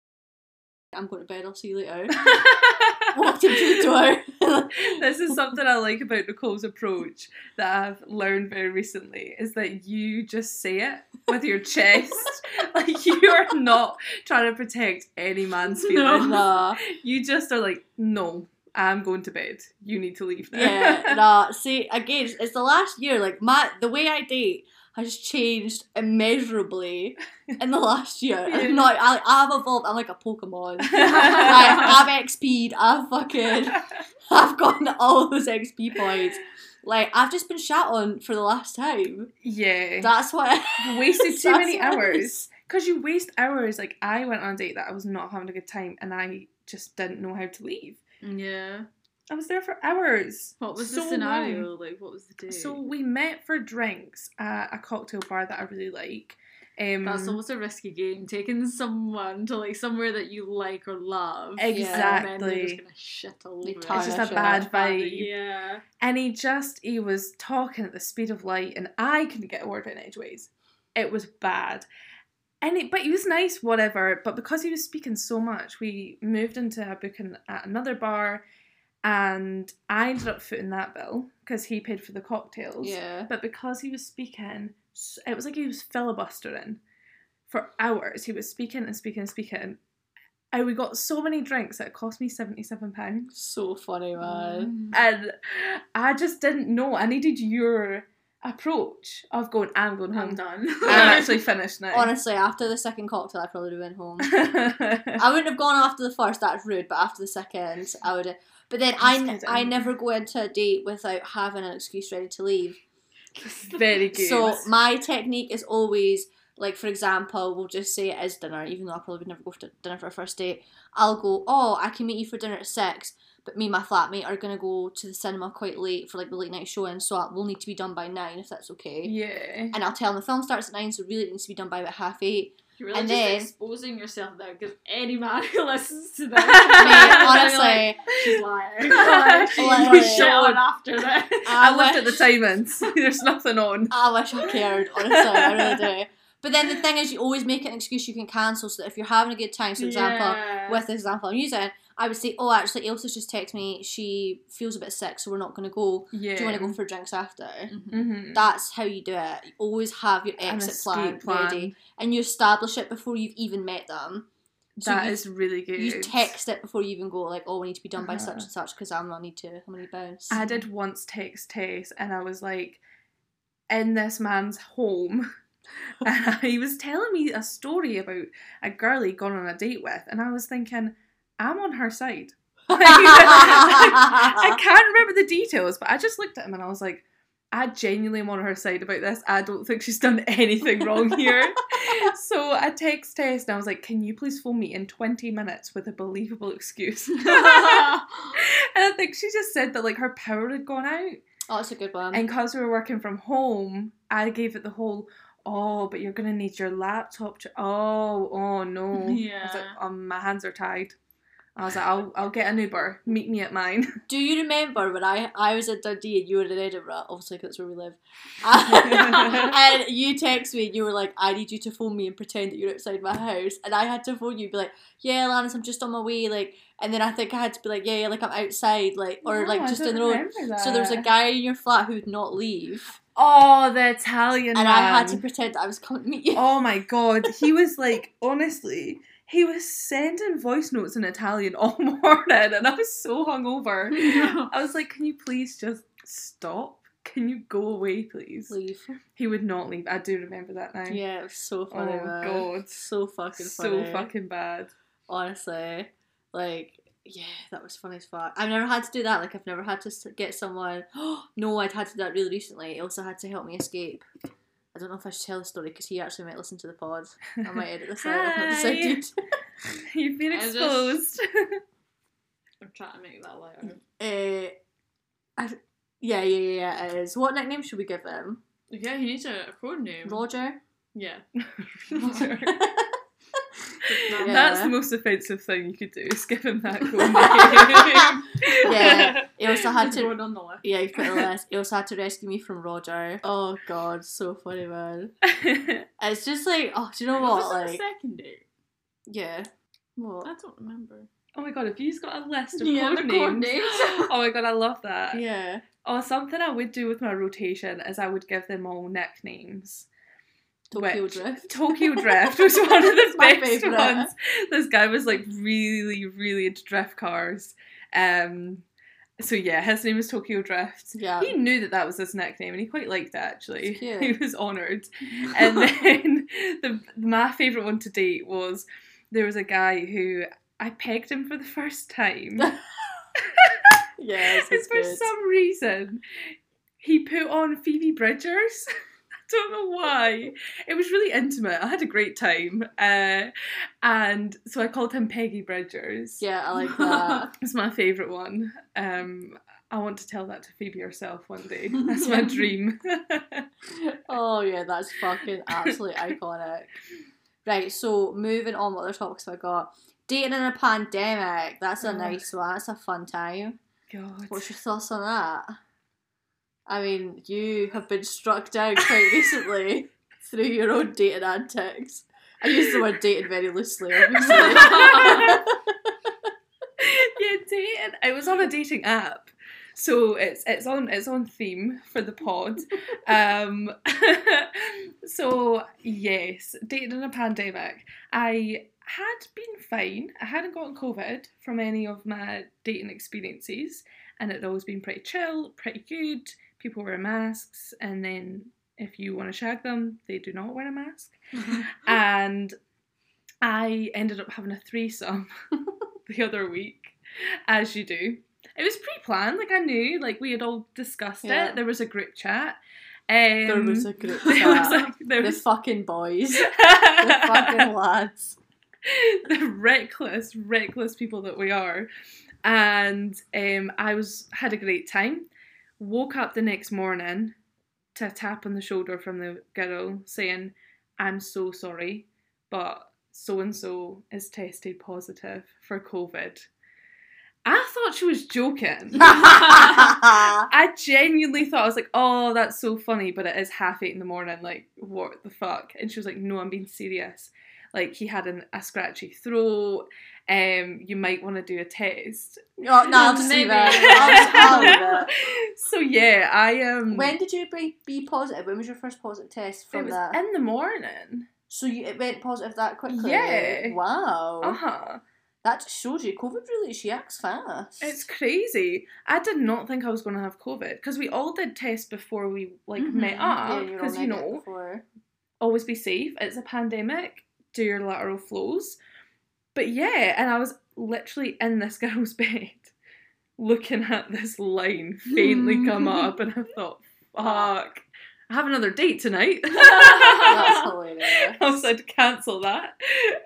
I'm going to bed, I'll see you later. Walked into the door. this is something I like about Nicole's approach that I've learned very recently is that you just say it with your chest. like you are not trying to protect any man's feelings. No. You just are like, no, I'm going to bed. You need to leave now. Yeah, nah. See, again, it's the last year. Like my the way I date, has changed immeasurably in the last year. Yeah. I'm not, I, I've evolved. I'm like a Pokemon. I, I've XP'd. I've fucking, I've gotten all those XP points. Like I've just been shat on for the last time. Yeah, that's why I wasted too many hours. Because you waste hours. Like I went on a date that I was not having a good time, and I just didn't know how to leave. Yeah. I was there for hours. What was so the scenario? Long. Like, what was the day? So we met for drinks at a cocktail bar that I really like. Um, That's almost a risky game. Taking someone to like somewhere that you like or love. Exactly. And then just gonna shit all over. It's just a bad vibe. Yeah. And he just he was talking at the speed of light, and I couldn't get a word in edgeways. It was bad. And it, but he was nice, whatever. But because he was speaking so much, we moved into a booking at another bar and I ended up footing that bill because he paid for the cocktails. Yeah. But because he was speaking, it was like he was filibustering for hours. He was speaking and speaking and speaking. And we got so many drinks that it cost me seventy seven pounds. So funny, man. Mm. And I just didn't know. I needed your approach of going, I'm going home. I'm done. I'm actually finished now. Honestly, after the second cocktail, I probably would have went home. I wouldn't have gone after the first, that's rude, but after the second, I would have. But then I, I never go into a date without having an excuse ready to leave. Very good. So my technique is always like, for example, we'll just say it is dinner, even though I probably would never go to dinner for a first date. I'll go, oh, I can meet you for dinner at six, but me and my flatmate are gonna go to the cinema quite late for like the late night showing, so we'll need to be done by nine if that's okay. Yeah. And I'll tell them the film starts at nine, so really it needs to be done by about half eight. You're really and just then, exposing yourself there because any man who listens to this, honestly, like, she's lying. like, she's like, after that. I, I looked at the timings. There's nothing on. I wish I cared. Honestly, I really do. But then the thing is, you always make an excuse you can cancel. So that if you're having a good time, for example, yeah. with the example I'm using, I would say, oh, actually, Ilsa's just texted me. She feels a bit sick, so we're not going to go. Yeah. Do you want to go for drinks after? Mm-hmm. That's how you do it. You always have your exit plan, plan. ready, and you establish it before you've even met them. So That you- is really good. You text it before you even go, like, oh, we need to be done by such Uh-huh. and such because I'm not need to. I'm gonna bounce. I did once text Tess, and I was like, in this man's home. And he was telling me a story about a girl he'd gone on a date with, and I was thinking, I'm on her side. I can't remember the details, but I just looked at him and I was like, I genuinely am on her side about this. I don't think she's done anything wrong here. so I text Tess and I was like, Can you please phone me in 20 minutes with a believable excuse? and I think she just said that like her power had gone out. oh, that's a good one. And because we were working from home, I gave it the whole, oh, but you're gonna need your laptop. To- oh, oh no. Yeah. I was like, um, my hands are tied. I was like, I'll, I'll get an Uber. Meet me at mine. Do you remember when I I was in Dundee and you were in Edinburgh? Obviously, that's where we live. and you text me and you were like, I need you to phone me and pretend that you're outside my house. And I had to phone you and be like, Yeah, Lannis, I'm just on my way. Like, and then I think I had to be like, Yeah, yeah, like I'm outside, like, or No, like just in the road. remember So there was a guy in your flat who would not leave, Oh, the Italian and I had to pretend that I was coming to meet you. Oh my god, he was like, honestly, he was sending voice notes in Italian all morning, and I was so hungover. I was like, can you please just stop? Can you go away, please? Leave. He would not leave. I do remember that now. Yeah, it was so funny. Oh, man. God. so fucking so fucking bad. honestly like yeah that was funny as fuck i've never had to do that like i've never had to get someone no i'd had to do that really recently he also had to help me escape i don't know if i should tell the story because he actually might listen to the pod i might edit this out i've not decided You've been I just- exposed. I'm trying to make that louder. uh, I, yeah yeah yeah yeah it is what nickname should we give him Yeah, he needs a, a code name. roger Yeah. Yeah. That's the most offensive thing you could do. Is give him that cool. Yeah. he also had It's to going on the list. yeah he put a list he also had to rescue me from roger oh god so funny man it's just like oh do you know what Was it the like second date? yeah what I don't remember. oh my god, have you got a list of Yeah, code the names? code names. oh my god, I love that. Yeah. Oh, something I would do with my rotation is I would give them all nicknames. Tokyo which- Drift. Tokyo Drift was one of the best ones. This guy was like really, really into drift cars. Um, so yeah, his name was Tokyo Drift. Yeah. He knew that that was his nickname, and he quite liked that actually. He was honoured. And then the my favourite one to date was there was a guy who I pegged him for the first time. yes, and for good. some reason, he put on Phoebe Bridgers. Don't know why. It was really intimate. I had a great time. Uh, and so I called him Peggy Bridgers. Yeah, I like that. It's my favourite one. Um, I want to tell that to Phoebe herself one day. That's my dream. oh yeah, that's fucking absolutely iconic. Right, so moving on, what other topics have I got? Dating in a pandemic. That's a Oh. nice one. That's a fun time. God. What's your thoughts on that? I mean, you have been struck down quite recently through your own dating antics. I use the word dating very loosely, obviously. yeah, dating. I was on a dating app. So it's it's on it's on theme for the pod. Um so yes, dating in a pandemic. I had been fine. I hadn't gotten COVID from any of my dating experiences and it had always been pretty chill, pretty good. People wear masks and then if you want to shag them, they do not wear a mask. and I ended up having a threesome the other week, as you do. It was pre-planned, like I knew, like we had all discussed Yeah. it. There was a group chat. Um, there was a group there was chat. like there the was fucking boys. The fucking lads. the reckless, reckless people that we are. And um, I was had a great time. Woke up the next morning to a tap on the shoulder from the girl saying, "I'm so sorry, but so and so is tested positive for COVID." I thought she was joking. I genuinely thought I was like, oh, that's so funny, but it is half eight in the morning. Like, what the fuck? And she was like, no, I'm being serious. Like he had an, a scratchy throat. Um, you might want to do a test. Oh, no, I'll just leave it. I'll just- it. So yeah, I um. When did you be, be positive? When was your first positive test from it was that? in the morning. so you, it went positive that quickly? Yeah. Wow. Uh huh. That just shows you COVID really she acts fast. It's crazy. I did not think I was going to have COVID because we all did tests before we like Mhm. met yeah, up because all you know always be safe. It's a pandemic. Your lateral flows. But yeah, and I was literally in this girl's bed looking at this line faintly come up, and I thought, fuck, I have another date tonight. That's hilarious. I like, cancel that.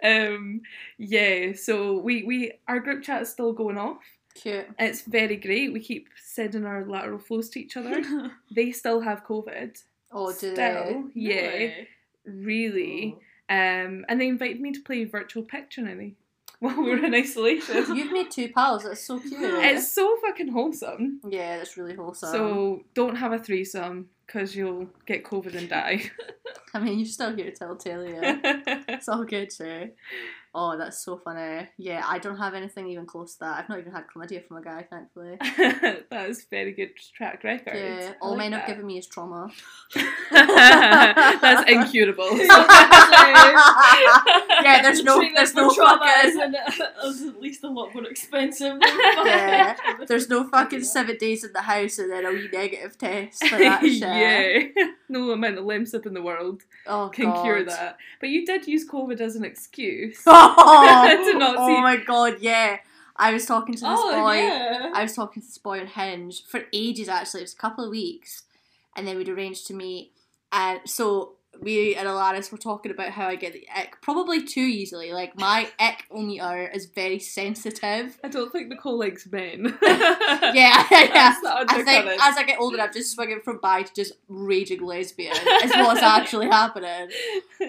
Um, yeah, so we, we our group chat is still going off. Cute. It's very great. We keep sending our lateral flows to each other. they still have COVID. Oh, do still, they? yeah, really. Um, and they invited me to play virtual Pictionary while we were in isolation. You've made two pals. That's so cute. it's so fucking wholesome. yeah, that's really wholesome. So don't have a threesome because you'll get COVID and die. I mean, you're still here to tell you. It's all good, sure. Oh, that's so funny. Yeah, I don't have anything even close to that. I've not even had chlamydia from a guy, thankfully. that is very good track record. Yeah, I all like men have given me is trauma. That's incurable. yeah, there's no, there's no trauma fucking, is, an, is at least a lot more expensive. Yeah, there's no fucking seven days in the house and then a wee negative test for that shit. yeah, no amount of lemsip in the world Oh can god. cure that. But you did use COVID as an excuse. Oh, To not oh see- my god, yeah. I was talking to this Oh boy. yeah. I was talking to this boy on Hinge for ages actually. It was a couple of weeks, and then we'd arranged to meet. And so we and Alaris were talking about how I get the ick probably too easily. Like my ick meter is very sensitive. I don't think Nicole likes men. Yeah, yeah. I think as I get older, I'm just swinging from bi to just raging lesbian. is what's actually happening.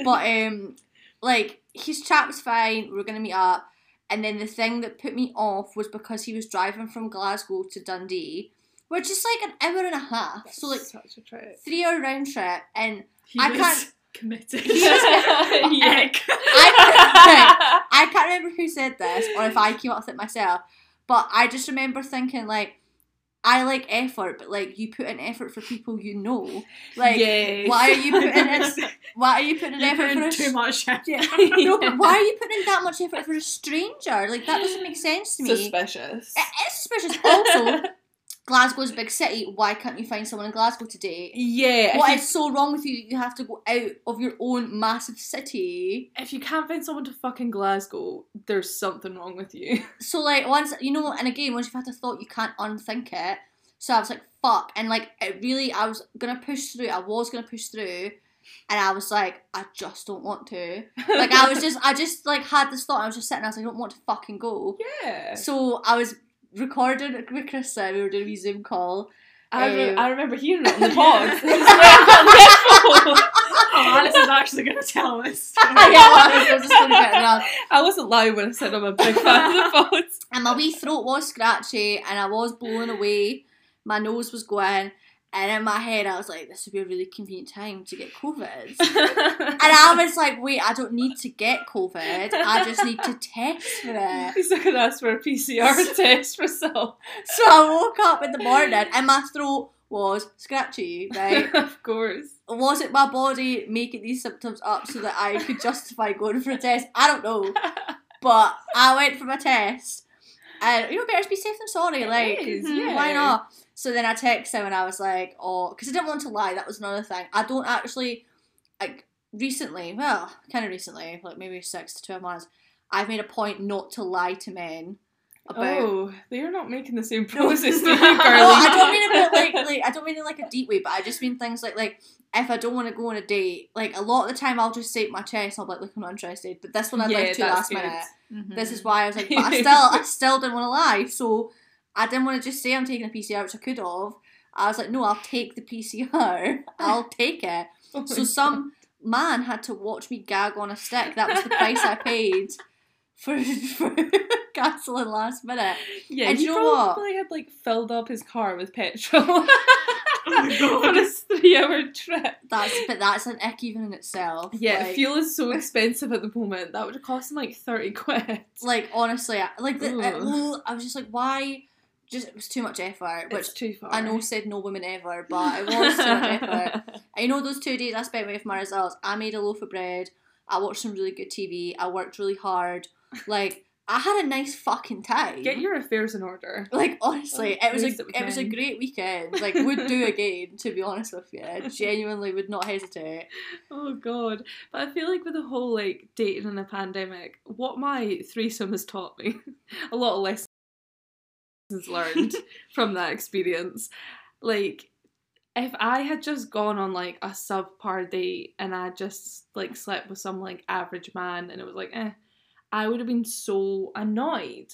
But um, like his chat was fine. We were gonna meet up, and then the thing that put me off was because he was driving from Glasgow to Dundee, which is like an hour and a half. So like such a trip. three hour round trip, and He I was can't- committed. He was- Yuck. I, I can't remember who said this or if I came up with it myself, but I just remember thinking like. I like effort, but like you put in effort for people you know. Like, Yes. why are you putting in? Why are you putting in effort putting for a too much effort. no, but why are you putting in that much effort for a stranger? Like that doesn't make sense to me. Suspicious. It is suspicious. Also, Glasgow's a big city. Why can't you find someone in Glasgow today? yeah. What is so wrong with you? that You have to go out of your own massive city. if you can't find someone to fucking Glasgow, there's something wrong with you. So like once you know, and again, once you've had a thought, you can't unthink it. So I was like, fuck, and like it really, I was gonna push through. I was gonna push through, and I was like, I just don't want to. Like I was just, I just like had this thought. I was just sitting. I was like, I don't want to fucking go. yeah. So I was recording it with Krista. We were doing a Zoom call. I, re- um, I remember hearing it on the pod. It's where I got Oh, Alice is actually going to tell us. yeah, well, I was, I was just going to get it around. I wasn't lying when I said I'm a big fan of the pods. And my wee throat was scratchy, and I was blowing away. My nose was going, and in my head, I was like, "This would be a really convenient time to get COVID." And I was like, "Wait, I don't need to get COVID. I just need to test for it." He's looking at us for a PCR test for result. So I woke up in the morning, and my throat was scratchy. Right? of course. was it my body making these symptoms up so that I could justify going for a test? I don't know. But I went for my test. And, you know, better to be safe than sorry. Like, is, mhm, why not? So then I texted him and I was like, oh, because I didn't want to lie. That was another thing. I don't actually, like, recently, well, kind of recently, like maybe six to 12 months, I've made a point not to lie to men about. Oh, they're not making the same process to you, girlie. No, I don't mean about like, like I don't mean in like a deep way, but I just mean things like like if I don't want to go on a date, like a lot of the time I'll just say my chest, I'll be like, look, I'm not interested. But this one I'd Yeah, like to last good. minute. This is mm-hmm. why I was like, but I still I still didn't want to lie, so I didn't want to just say I'm taking a PCR, which I could have. I was like, no, I'll take the PCR. I'll take it. Oh So some man had to watch me gag on a stick. That was the price I paid for, for cancelling last minute. Yeah, And you know what? probably had like filled up his car with petrol oh God. on his three-hour trip. That's but that's an ick even in itself. Yeah, like, fuel is so expensive at the moment. That would have cost him like thirty quid. like honestly, I- like the, uh, it- I was just like, why? Just it was too much effort, which it's too far. I know said no woman ever, but it was too much effort. I know those two days I spent away from my results. I made a loaf of bread. I watched some really good TV. I worked really hard. Like I had a nice fucking time. Get your affairs in order. like honestly, it was a it was a great weekend. Like would do again. To be honest with you, genuinely would not hesitate. Oh god. But I feel like with the whole like dating in a pandemic, what my threesome has taught me, a lot of lessons learned from that experience. Like if I had just gone on like a subpar date and I just like slept with some like average man and it was like eh, I would have been so annoyed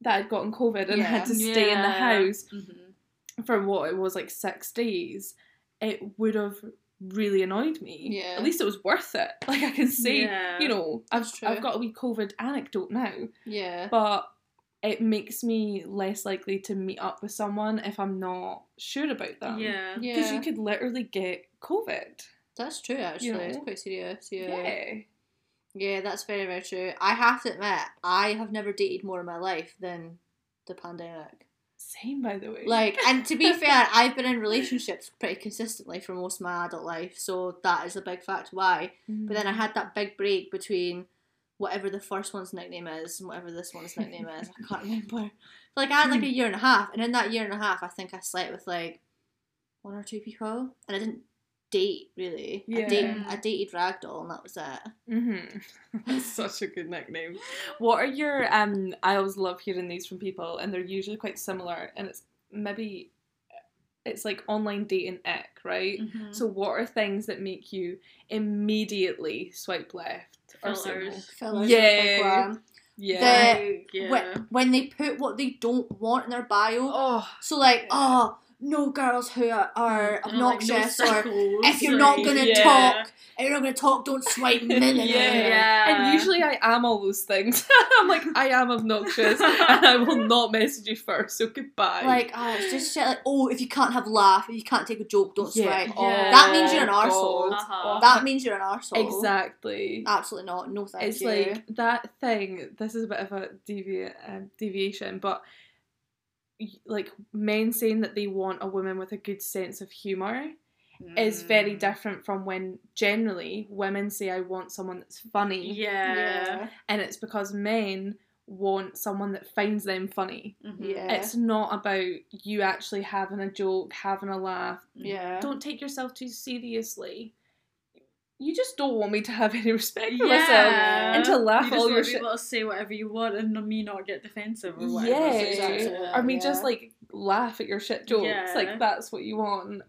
that I'd gotten COVID and had to stay in the Yeah. house Mhm. for what it was like six days, it would have really annoyed me. Yeah. At least it was worth it. Like I can say, Yeah. you know, I've I've got a wee COVID anecdote now, Yeah. but it makes me less likely to meet up with someone if I'm not sure about them. Yeah. Because Yeah. you could literally get COVID. That's true actually. know? It's quite serious. Yeah. Yeah. Yeah, that's very, very true. I have to admit, I have never dated more in my life than the pandemic. Same by the way. Like, and to be fair, I've been in relationships pretty consistently for most of my adult life, so that is a big fact why. But mm-hmm. then I had that big break between whatever the first one's nickname is and whatever this one's nickname is. I can't remember. But like I had like a year and a half, and in that year and a half, I think I slept with like one or two people, and I didn't date really. I, date, Yeah. I dated Ragdoll, and that was it. Mm-hmm. That's such a good nickname. What are your um? I always love hearing these from people, and they're usually quite similar. And it's maybe it's like online dating ick, right? Mhm. So, what are things that make you immediately swipe left or say no? Fillers. Fillers are a big Yeah. one. Yeah. Like, yeah. When, when they put what they don't want in their bio. oh, So like, oh, no girls who are, are And like, no obnoxious or if you're not gonna yeah. talk, if you're not gonna talk, don't swipe minute. Yeah. Yeah. and usually I am all those things. I'm like, I am obnoxious, and I will not message you first. So goodbye. Like, oh, it's just shit like, oh, if you can't have a laugh, if you can't take a joke, don't Yeah. swipe. Oh, That means you're an God. arsehole. Uh-huh. That means you're an arsehole. exactly. Absolutely not. No thank it's you. It's like that thing. This is a bit of a devi- um, deviation, but y- like men saying that they want a woman with a good sense of humor is very Mm. different from when generally women say I want someone that's funny, Yeah. yeah. and it's because men want someone that finds them funny. Mhm. Yeah. It's not about you actually having a joke, having a laugh. Yeah. Don't take yourself too seriously. You just don't want me to have any respect for Yeah. myself and to laugh you just all want your to be shit. able to say whatever you want and me not get defensive or whatever. Yeah, exactly or me yeah. just like laugh at your shit jokes. Yeah. Like that's what you want.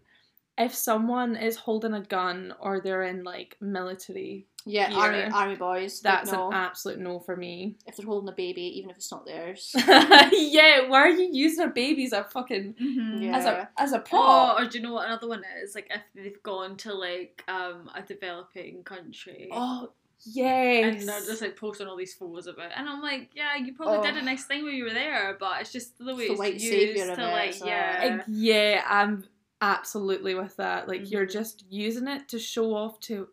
If someone is holding a gun or they're in like military, Yeah, Gear. army army boys. like, that's no. an absolute no for me. if they're holding a baby, even if it's not theirs. yeah, why are you using a baby as a fucking Mhm. Yeah. as a as a Oh, prop? or do you know what another one is? Like if they've gone to like um a developing country. Oh, yes. And they're just like posting all these photos of it, and I'm like, yeah, you probably did Oh. a nice thing when you were there, but it's just the way the it's used to like, isn't it? yeah, Like, yeah, I'm absolutely with that. Like you're Mhm. just using it to show off to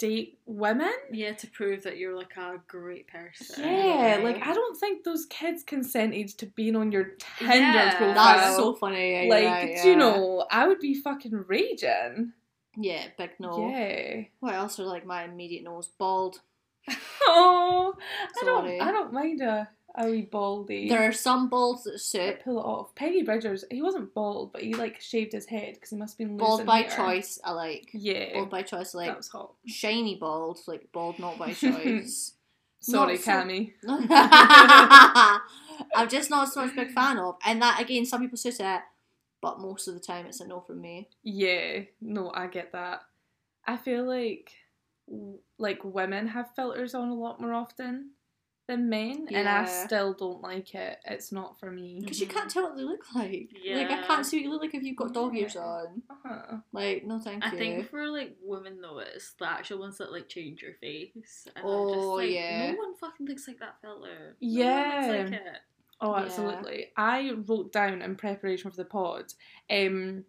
date women. yeah, to prove that you're like a great person. Yeah, Yeah. like I don't think those kids consented to being on your Tinder Yeah. profile. That's so funny. Yeah, like, right, do you know, I would be fucking raging. Yeah, big no. Yeah. What else are like my immediate nose? Bald. Oh, I don't. I don't mind a a wee baldy. There are some balds that I suit. pull it off. Peggy Bridgers, he wasn't bald, but he like shaved his head because he must have been Bald by hair. choice, I like. Yeah, Bald by choice, I that like. was hot. Shiny bald, like bald not by choice. Sorry, so- Cammy. I'm just not so much a big fan of. And that again, some people suit it, but most of the time it's a no from me. Yeah, no, I get that. I feel like like women have filters on a lot more often than men, and I still don't like it. It's not for me. Because you can't tell what they look like. Yeah. Like I can't see what you look like if you've got dog ears Yeah. on. Uh-huh. Like no, thank I you. think for like women though, it's the actual ones that like change your face. And Oh, I'm just like, yeah. No one fucking looks like that fella. No Yeah. one looks like it. Oh, Yeah. absolutely. I wrote down in preparation for the pod um,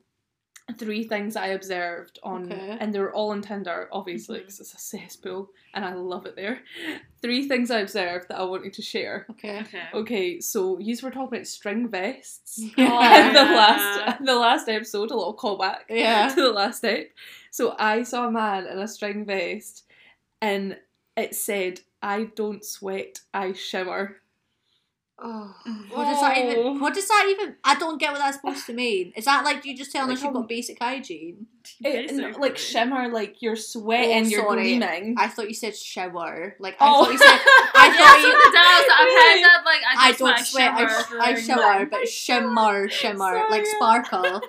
three things I observed on, Okay. and they were all on Tinder, obviously, Mhm. it's a cesspool, and I love it there. Three things I observed that I wanted to share. Okay. Okay. Okay, so you were talking about string vests. Yeah. in the last the last episode, a little callback Yeah. to the last step. So I saw a man in a string vest, and it said, "I don't sweat, I shimmer." Oh, what does that Oh. even? What does that even? I don't get what that's supposed to mean. Is that like you just telling Like us you've got basic hygiene? It, n- like shimmer, like you're sweating, Oh, you're sorry. gleaming. I thought you said shower. Like I Oh. thought you said. I I thought you. it does. I've heard that. Like I, I don't want sweat. I, sh- I shower, but shimmer, shimmer, like sparkle.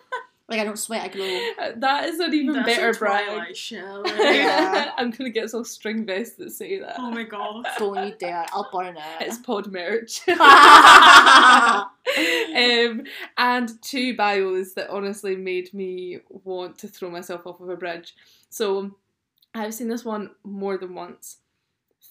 Like I don't sweat, I glow. Uh, that is an even That's better a brag. Yeah. I'm gonna get some string vests that say that. oh my god. Don't you dare! I'll burn it. It's it. pod merch. um, and two bios that honestly made me want to throw myself off of a bridge. So I've seen this one more than once.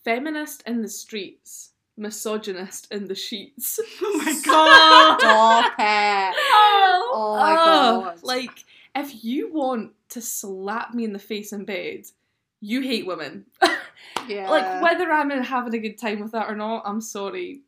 Feminist in the streets, misogynist in the sheets. Oh my god. Stop it! Oh, oh my Oh, god! Like, if you want to slap me in the face in bed, you hate women. yeah. Like, whether I'm having a good time with that or not, I'm sorry.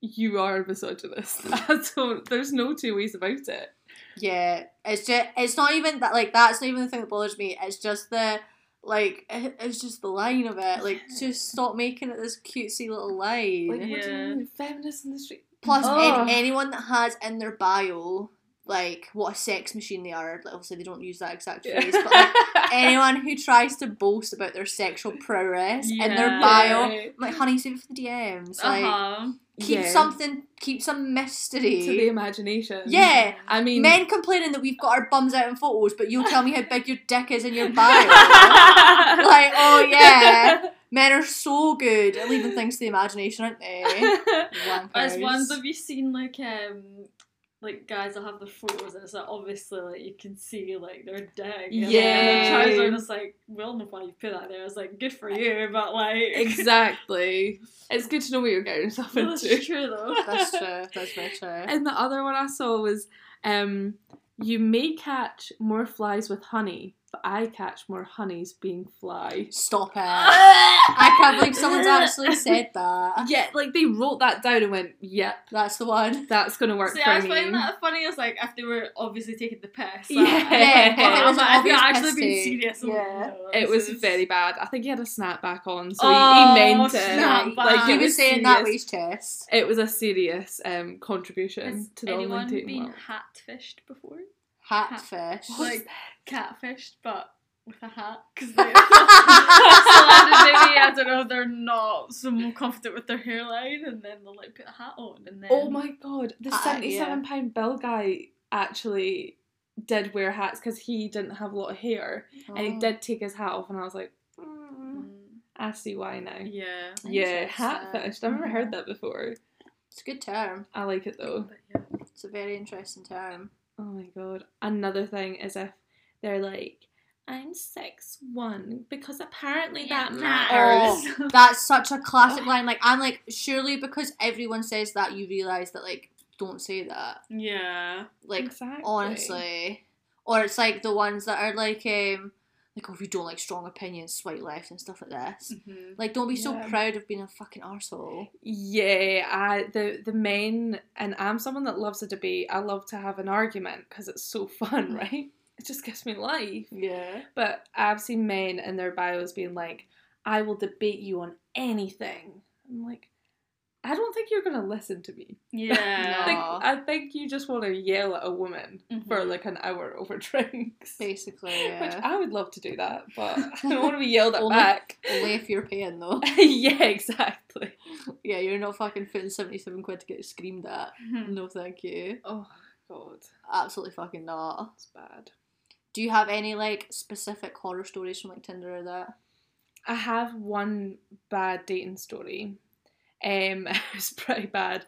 You are a misogynist. I don't, there's no two ways about it. Yeah, it's just it's not even that like that's not even the thing that bothers me. It's just the like it- it's just the line of it. Like just stop making it this cutesy little line. Like, what do you Yeah. mean, feminist in the street? Plus, Ugh. any, anyone that has in their bio like what a sex machine they are. Like, obviously, they don't use that exact phrase, but like anyone who tries to boast about their sexual prowess in their bio, I'm like honey, save it for the DMs. Like Uh-huh. keep Yeah. something, keep some mystery. to the imagination. yeah. I mean, Men complaining that we've got our bums out in photos, but you'll tell me how big your dick is in your bio. like, oh yeah, men are so good at leaving things to the imagination, aren't they? As ones have you seen like um like guys that have the photos and it's like obviously like you can see like their dick. And then Yeah. the trousers and it's like, well know why you put that there. It's like good for you, but like exactly. It's good to know what you're getting yourself into. That's true though. That's true. That's very true. And the other one I saw was um, you may catch more flies with honey, but I catch more honeys being fly. Stop it. I can't believe someone's actually said that. Yeah, like they wrote that down and went, yep, That's the one. that's gonna work See, for I was me. finding that funny as like if they were obviously taking the piss. Yeah. Yeah, if it was but an if you're obvious actually piss being take. serious, oh, Yeah. no, It this was is- very bad. I think he had a snapback on, so Oh, he, he meant it. snap Yeah, back. he it was was saying that serious. with his chest. It was a serious um, contribution Has to the anyone online dating been world. hatfished before? Hatfish. Like catfished, but with a hat. Because they so maybe I don't know they're not so more confident with their hairline, and then they'll like put a hat on, and then Oh my god, the Uh, seventy-seven pound bill guy actually did wear hats because he didn't have a lot of hair, and he Oh. did take his hat off, and I was like, mm, Mm, I see why now. Yeah. Yeah, hat I've never heard that before. It's a good term. I like it though. But yeah. It's a very interesting term. Oh my god. Another thing is if they're like, I'm six one because apparently that matters. Oh, that's such a classic line. Like, I'm like, surely because everyone says that, you realise that, like, don't say that. Yeah. Like, Exactly. honestly. Or it's like the ones that are like, um, like, oh, if you don't like strong opinions, swipe left and stuff like this. Mhm. Like, don't be so proud of being a fucking arsehole. Yeah, I the the men and I'm someone that loves a debate. I love to have an argument because it's so fun, right? It just gives me life. Yeah. But I've seen men in their bios being like, "I will debate you on anything." I'm like, I don't think you're gonna listen to me. Yeah. Aw. I think you just want to yell at a woman for Mhm. like an hour over drinks. Basically, Which yeah. I would love to do that, but I don't want to be yelled at Only- back. Only if you're paying, though. yeah, exactly. yeah, you're not fucking putting 77 quid to get screamed at. Mhm. No, thank you. Oh god, Absolutely fucking not. it's bad. Do you have any like specific horror stories from like Tinder or that? I have one bad dating story. Um, it was pretty bad,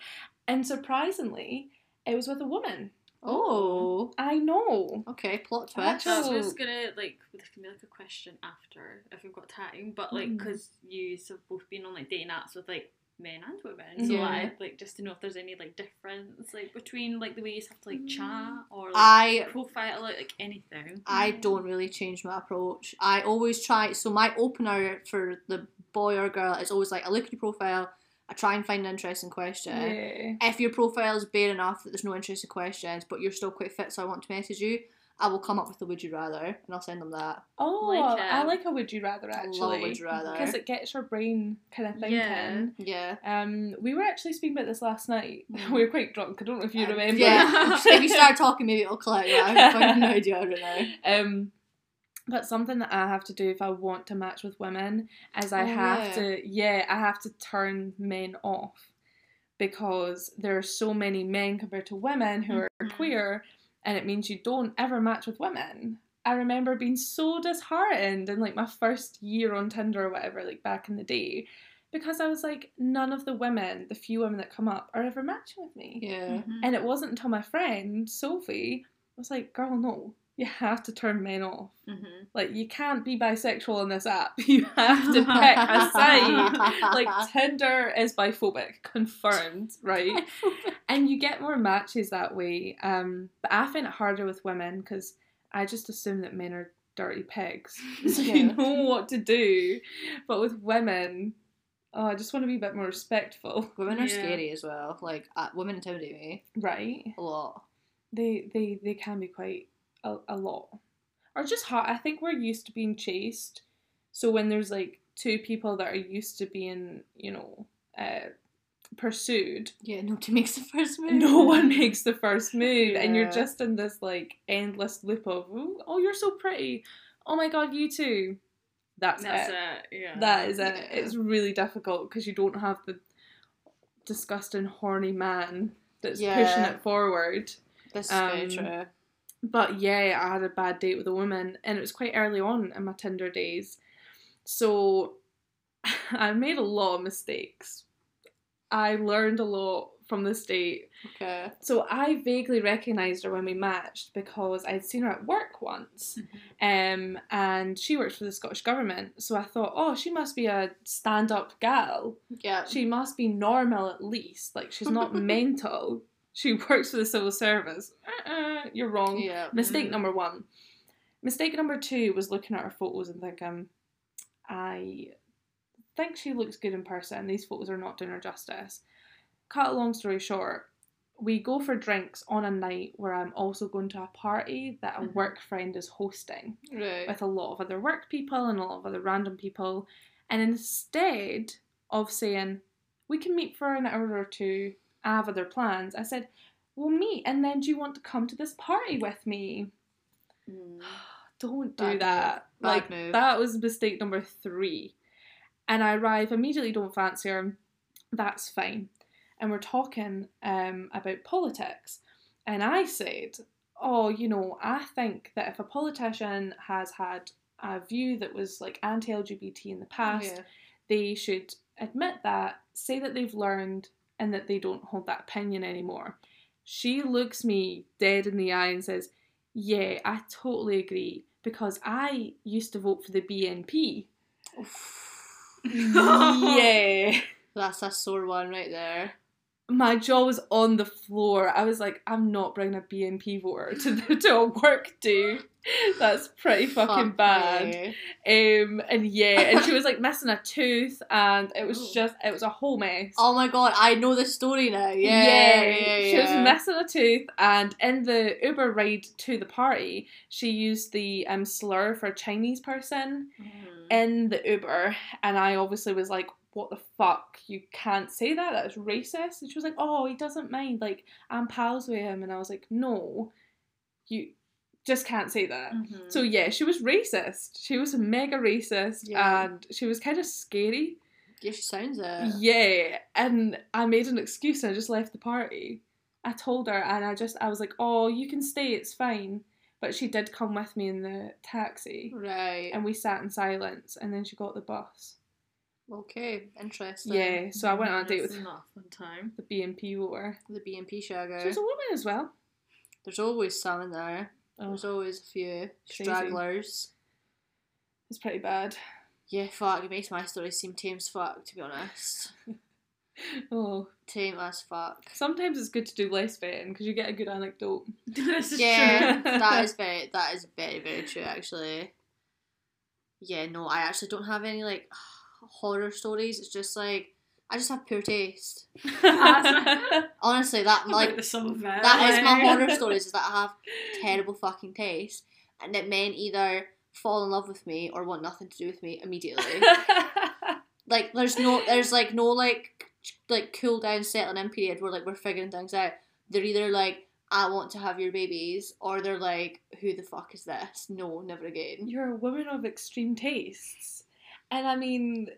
and surprisingly, it was with a woman. Oh, I know. okay. Plot twist. I was gonna like this can be like a question after if we've got time, but like Mm. because you have both been on like dating apps with like men and women, so Yeah. like, like just to know if there's any like difference like between like the way you have to like chat or like I profile like, like anything. I don't really change my approach. I always try. So my opener for the boy or girl is always like I look at your profile. I try and find an interesting question. Yeah. If your profile is bare enough that there's no interesting questions, but you're still quite fit, so I want to message you, I will come up with a would you rather and I'll send them that. Oh, Like I like a would you rather actually. love would you rather. because it gets your brain kind of thinking. Yeah. Yeah. Um, we were actually speaking about this last night. We were quite drunk. I don't know if you Uh, remember. Yeah. if you start talking, maybe it'll click. Yeah, I've no idea right now. Um, but something that I have to do if I want to match with women is I Oh, have yeah. to, yeah, I have to turn men off because there are so many men compared to women who are Mhm. queer, and it means you don't ever match with women. I remember being so disheartened in like my first year on Tinder or whatever, like back in the day, because I was like, none of the women, the few women that come up, are ever matching with me. Yeah. Mhm. And it wasn't until my friend Sophie was like, "Girl, no, you have to turn men off. Mhm. Like you can't be bisexual on this app. You have to pick a side. Like Tinder is biphobic, confirmed, right? and you get more matches that way. Um, but I find it harder with women because I just assume that men are dirty pigs, so Yeah. you know what to do. But with women, oh, I just want to be a bit more respectful, Women are Yeah. scary as well. Like uh, women intimidate me right? a lot. they they they can be quite a, a lot or just hot i think we're used to being chased so when there's like two people that are used to being you know uh pursued Yeah, nobody makes the first move. no one makes the first move and you're just in this like endless loop of oh you're so pretty oh my god you too that's, That's it. it. Yeah. that is it Yeah. it's really difficult because you don't have the disgusting horny man that's pushing it forward This is very Um, true. But yeah, I had a bad date with a woman, and it was quite early on in my Tinder days. So I made a lot of mistakes. I learned a lot from this date. Okay. So I vaguely recognised her when we matched because I'd seen her at work once. Um, and she works for the Scottish Government. So I thought, oh, she must be a stand up gal. Yeah. She must be normal at least. Like, she's not mental. She works for the civil service. Uh-uh, you're wrong. Yeah. Mistake Mm. number one. Mistake number two was looking at her photos and thinking, I think she looks good in person. These photos are not doing her justice. Cut a long story short, we go for drinks on a night where I'm also going to a party that a Mhm. work friend is hosting Right. with a lot of other work people and a lot of other random people. And instead of saying, we can meet for an hour or two, have other plans, I said, we'll meet and then do you want to come to this party with me? Mm. Don't do Bad that. Like move. that was mistake number three. And I arrive immediately, don't fancy her. That's fine. And we're talking um, about politics. And I said, Oh, you know, I think that if a politician has had a view that was like anti LGBT in the past, Yeah. they should admit that, say that they've learned, and that they don't hold that opinion anymore. She looks me dead in the eye and says, Yeah, I totally agree because I used to vote for the BNP. yeah. That's a sore one right there. My jaw was on the floor. I was like, I'm not bringing a BNP voter to, the, to a work do. That's pretty fucking Fuck bad. me. Um, and yeah, and she was like missing a tooth, and it was just, it was a whole mess. Oh my god, I know the story now. Yeah, yeah, yeah. she was missing a tooth, and in the Uber ride to the party, she used the um slur for Chinese person Mm. in the Uber, and I obviously was like, "What the fuck? You can't say that. That's racist." And she was like, "Oh, he doesn't mind. Like I'm pals with him," and I was like, "No, you just can't say that." Mhm. So yeah, she was racist. She was mega racist, Yeah. and she was kind of scary. Yeah, she sounds it. Yeah, and I made an excuse and I just left the party. I told her and I just I was like, "Oh, you can stay, it's fine." But she did come with me in the taxi Right. and we sat in silence and then she got the bus. Okay, interesting. Yeah, so I went on a date with not fun time. the BNP voter. The BNP So shagger. there's a woman as well. There's always some in there. Oh, There's always a few Crazy. stragglers. it's pretty bad. Yeah, fuck. It makes my story seem tame as fuck, to be honest. Oh, Tame as fuck. sometimes it's good to do less betting because you get a good anecdote. this is Yeah, true. that is very that is very very true actually. Yeah, no, I actually don't have any like horror stories. It's just like I just have poor taste. Honestly, that like like the sum of that is my horror stories. Is that I have terrible fucking taste, and that men either fall in love with me or want nothing to do with me immediately. like there's no there's like no like like cool down settling in period where like we're figuring things out. They're either like I want to have your babies or they're like who the fuck is this? No, never again. You're a woman of extreme tastes, and I mean,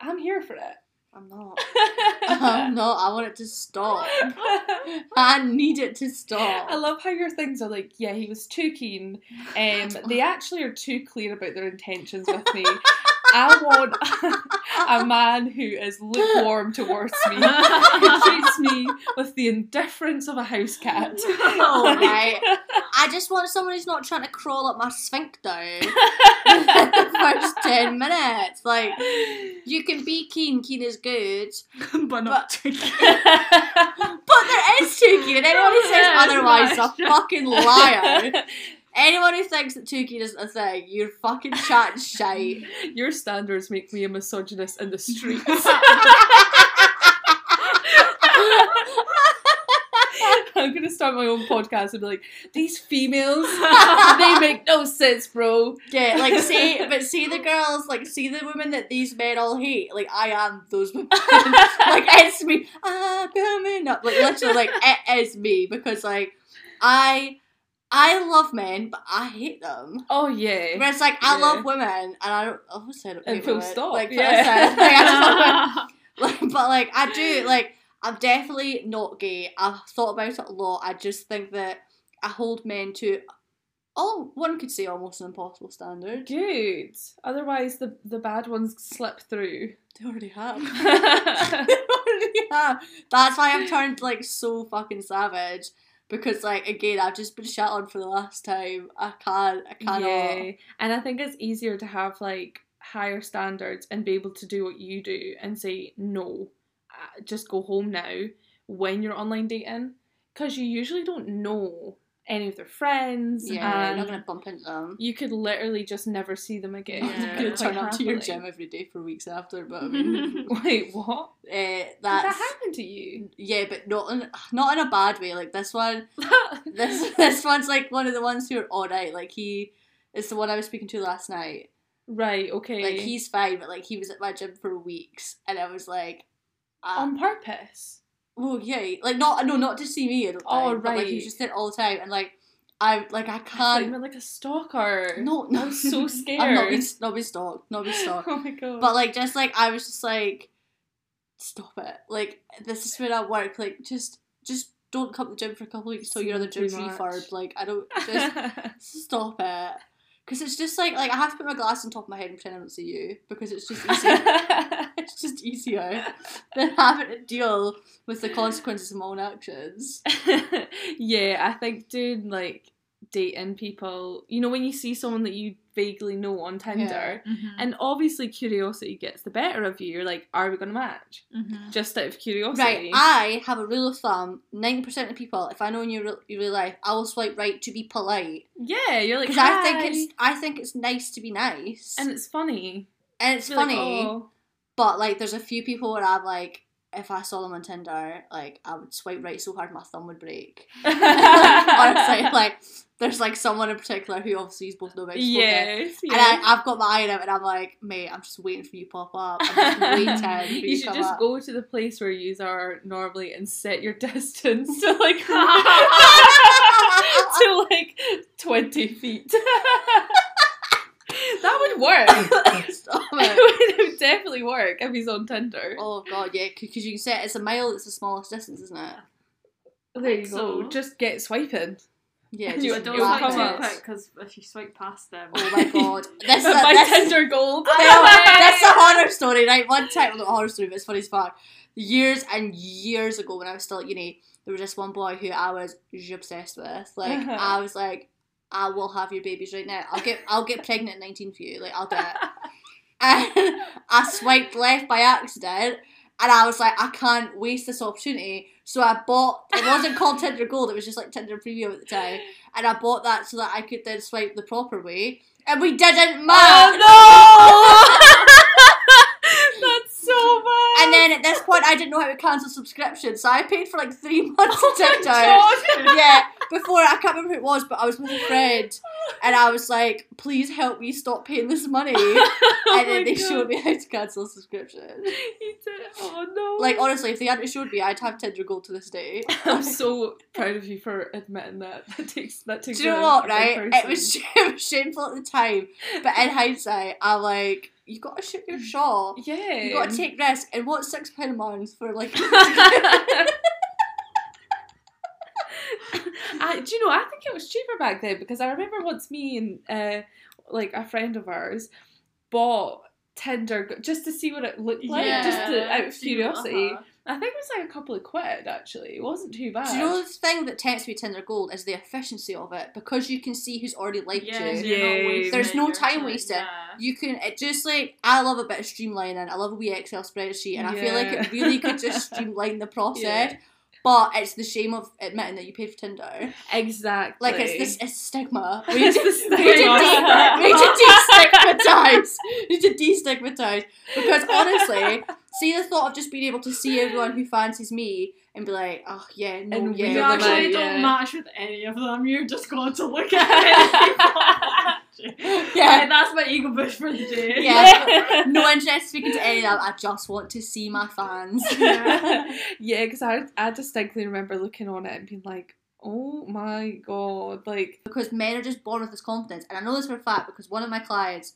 I'm here for it. I'm not. I'm not. I want it to stop. I need it to stop. I love how your things are like, yeah, he was too keen. Um, they actually are too clear about their intentions with me. I want a man who is lukewarm towards me, who treats me with the indifference of a house cat. Oh, right. I just want someone who's not trying to crawl up my sphincter first ten minutes. Like you can be keen, keen is good, but not too keen. but there is too keen, and anyone who says Yeah, otherwise is a fucking liar. Anyone who thinks that too keen isn't a thing, you're fucking chatting shite. Your standards make me a misogynist in the streets. I'm gonna start my own podcast and be like, these females, they make no sense, bro. Yeah, like see, but see the girls, like see the women that these men all hate. Like I am those women. like it's me. I'm coming up. Like literally, like it is me because like I, I love men, but I hate them. Oh yeah. Whereas like I Yeah. love women, and I don't. Oh, I said. And full stop, Like, yeah. I said, like, I just love women. like, but like I do like I'm definitely not gay. I've thought about it a lot. I just think that I hold men to oh one could say almost an impossible standard. Good. Otherwise, the the bad ones slip through. They already have. they already have. That's why I'm turned like so fucking savage. Because like again, I've just been shut on for the last time. I can't. I cannot. Yeah, and I think it's easier to have like higher standards and be able to do what you do and say no, just go home now when you're online dating because you usually don't know any of their friends Yeah, you're not gonna bump into them. you could literally just never see them again. Yeah. I'm gonna turn up to your gym every day for weeks after, but I mean, Wait, what? uh, that happen to you? yeah, but not in not in a bad way. Like this one, this this one's like one of the ones who are alright. Like he is the one I was speaking to last night. right, okay. Like he's fine, but like he was at my gym for weeks, and I was like, uh, on purpose. oh yeah, like not no not to see me. I don't Oh, think, but, like he just did all the time, and like I like I I thought you can't. meant like a stalker. No, no, I'm so scared. I'm not being not being stalked, not being stalked. Oh my god. But like just like I was just like stop it. Like this is where I work. Like just just don't come to the gym for a couple weeks till your other Too gym's much. refurbed. Like I don't just stop it. Cause it's just like like I have to put my glass on top of my head and pretend I don't see you because it's just easier. it's just easier than having to deal with the consequences of my own actions. yeah, I think doing like dating people, you know, when you see someone that you vaguely know on Tinder, Mhm. and obviously curiosity gets the better of you. You're like, are we going to match? Mhm. Just out of curiosity. Right, I have a rule of thumb: ninety percent of people, if I know in your real, your real life, I will swipe right to be polite yeah, you're like, because I think it's I think it's nice to be nice and it's funny. and it's You're like, funny. "Oh." But like, there's a few people where I'm like, if I saw them on Tinder, like I would swipe right so hard my thumb would break. Honestly, like there's like someone in particular who obviously is both know about. you've. Yes, And. I, I've got my eye on him, and I'm like, mate, I'm just waiting for you to pop up. I'm just waiting for you, you should just up. go to the place where you are normally and set your distance to like to like twenty feet. that would work. Stop it it. would, definitely work if he's on Tinder. Oh god, yeah, because you can set it's a mile. It's the smallest distance, isn't it? there you think go. so. Just get swiping. Yeah, You just Don't swipe come too up. quick because if you swipe past them. Oh my god. This, my this, Tinder gold. That's a horror story, right? One time, not a horror story, but it's funny as fuck. Years and years ago, when I was still at uni, there was this one boy who I was obsessed with. Like, Uh-huh. I was like, I will have your babies right now. I'll get, I'll get pregnant at nineteen for you. Like, I'll do it. And I swiped left by accident, and I was like, I can't waste this opportunity. So I bought. It wasn't called Tinder Gold. It was just like Tinder Premium at the time, and I bought that so that I could then swipe the proper way. And we didn't oh, match. Oh no! That's so bad. And then at this point, I didn't know how to cancel subscriptions, so I paid for like three months of Oh my TikTok. God. Yeah, before I can't remember who it was, but I was with a friend, and I was like, "Please help me stop paying this money." Oh and then they God. showed me how to cancel a subscription. He did. Oh no! Like honestly, if they hadn't showed me, I'd have Tinder Gold to this day. I'm so proud of you for admitting that. That takes that takes. Do you know what? Right? It was, it was shameful at the time, but in hindsight, I'm like, you got to shoot your mm. shot. Yeah. You got to take risks. And what's six pound a month for like? I, do you know? I think it was cheaper back then because I remember once me and uh, like a friend of ours bought Tinder just to see what it looked like, just to, out of curiosity. Uh-huh. I think it was like a couple of quid actually. It wasn't too bad. Do you know the thing that tempts me to Tinder Gold is the efficiency of it because you can see who's already liked Yeah, you. so Yeah. There's no time wasted. Yeah. You can it just like I love a bit of streamlining. I love a wee Excel spreadsheet, and I feel like it really could just streamline the process. But it's the shame of admitting that you paid for Tinder. exactly. Like it's this it's stigma. We need to, we need to, stigma. de- we need to destigmatize. We need to destigmatize because honestly, see the thought of just being able to see everyone who fancies me and be like, oh yeah, no, And yeah, You actually don't yeah. match with any of them. You're just going to look at it. Yeah. Right, that's my ego push for the day. Yeah. no interest speaking to any of them. I just want to see my fans. yeah, because I I distinctly remember looking on it and being like, oh my god, like because men are just born with this confidence, and I know this for a fact because one of my clients,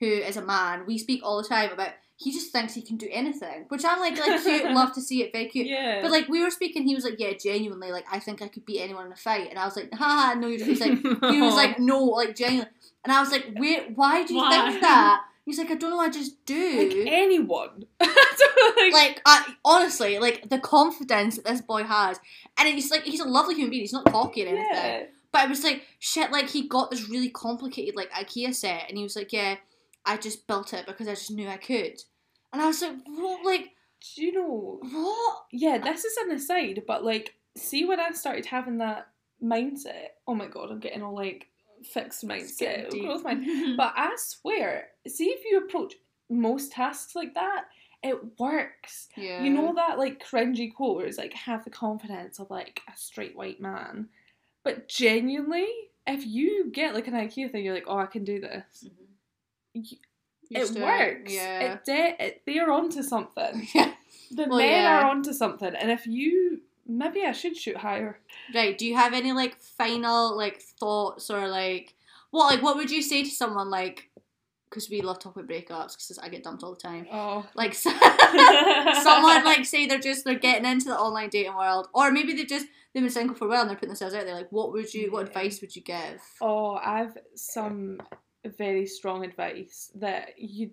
who is a man, we speak all the time about he just thinks he can do anything, which I'm like, like cute, love to see it, very cute. yeah, But like we were speaking, he was like, yeah, genuinely, like I think I could beat anyone in a fight, and I was like, ha, no, you don't. He's like, he was like, no, like genuinely, and I was like, wait, why do you Why? think that? He's like, I don't know, I just do. like anyone. like, like I honestly like the confidence that this boy has, and he's like he's a lovely human being. He's not cocky or anything. yeah. But I was like shit. Like he got this really complicated like IKEA set, and he was like, yeah, I just built it because I just knew I could. And I was like, what? Like Do you know? what? Yeah, this is an aside, but like, see when I started having that mindset. Oh my god, I'm getting all like fixed mindset, growth mind. But I swear, see if you approach most tasks like that, it works. Yeah. You know that like cringy quote where it's like have the confidence of like a straight white man. But genuinely, if you get like an IKEA thing, you're like, oh, I can do this. You it do works. Yeah. It, de- it they're onto something. yeah. The Well, men yeah. are onto something, and if you maybe I should shoot higher. Right. Do you have any like final like thoughts or like what like what would you say to someone like because we love talking about breakups because I get dumped all the time. Oh, Like someone like say they're just they're getting into the online dating world, or maybe they just they've been single for a while and they're putting themselves out there. Like, what would you? What advice would you give? Oh, I've some very strong advice that you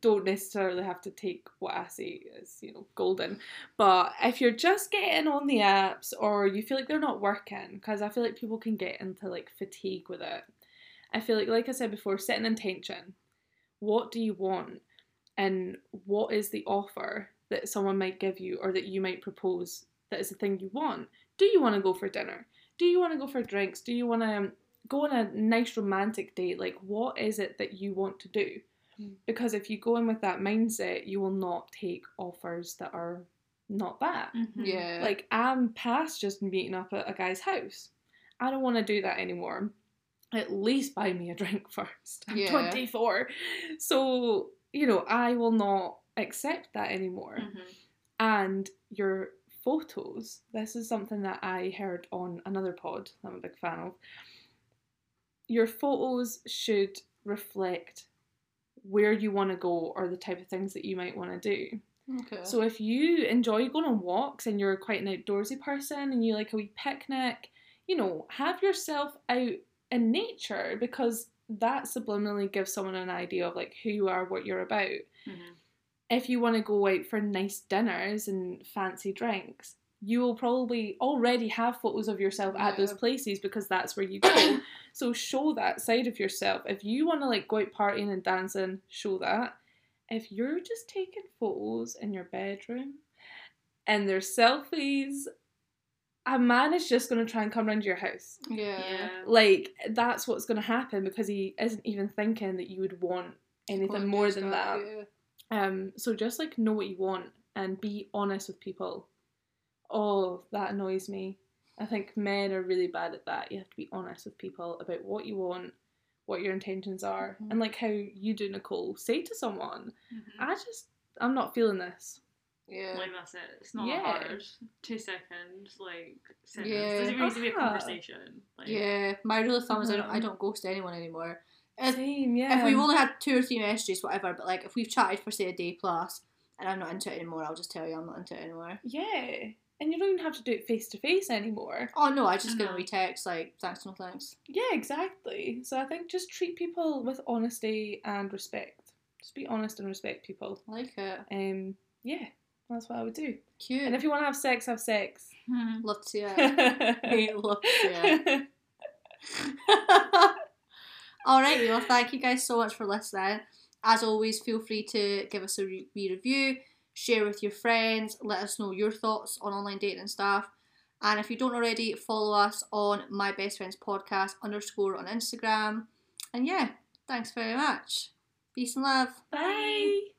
don't necessarily have to take what I say as you know golden, but if you're just getting on the apps or you feel like they're not working, because I feel like people can get into like fatigue with it. I feel like, like I said before, set an intention. What do you want, and what is the offer that someone might give you or that you might propose that is the thing you want? Do you want to go for dinner? Do you want to go for drinks? Do you want to go on a nice romantic date? Like, what is it that you want to do? Mm. Because if you go in with that mindset, you will not take offers that are not that. Mm-hmm. Yeah. Like, I'm past just meeting up at a guy's house. I don't want to do that anymore. At least buy me a drink first. I'm Yeah. 24. So, you know, I will not accept that anymore Mm-hmm. and your photos. This is something that I heard on another pod that I'm a big fan of. Your photos should reflect where you want to go or the type of things that you might want to do. okay. So if you enjoy going on walks and you're quite an outdoorsy person and you like a wee picnic, you know, have yourself out in nature because that subliminally gives someone an idea of like who you are, what you're about. Mhm. If you want to go out for nice dinners and fancy drinks, you will probably already have photos of yourself at those places because that's where you go. so show that side of yourself. If you want to like go out partying and dancing, show that. If you're just taking photos in your bedroom and there's selfies, a man is just going to try and come round your house. Yeah. Yeah. Like that's what's going to happen because he isn't even thinking that you would want anything Quite more than stuff, that. yeah. Um, so just like know what you want and be honest with people. Oh, that annoys me. I think men are really bad at that. You have to be honest with people about what you want, what your intentions are, Mhm. and like how you do, Nicole. Say to someone, Mhm. "I just, I'm not feeling this." Yeah. Like that's it. It's not Yeah. hard. Two seconds, like sentence. Yeah. Doesn't even need to be a Ah. conversation. Like, yeah. My rule of thumb is I don't, I Mhm. don't ghost anyone anymore. If, Same, yeah. if we've only had two or three messages, whatever, but like if we've chatted for say a day plus and I'm not into it anymore, I'll just tell you I'm not into it anymore. yeah, and you don't even have to do it face to face anymore. Oh no, I just gonna Mhm. retext like thanks no thanks. Yeah, exactly. So I think just treat people with honesty and respect. Just be honest and respect people. I like it. Um, yeah, that's what I would do. Cute. And if you want to have sex, have sex. Mhm. Love to see it. yeah. Love to see it. Alrighty, well, thank you guys so much for listening. As always, feel free to give us a re- review, share with your friends, let us know your thoughts on online dating and stuff. And if you don't already, follow us on My Best Friends Podcast underscore on Instagram. And yeah, thanks very much. Peace and love. Bye.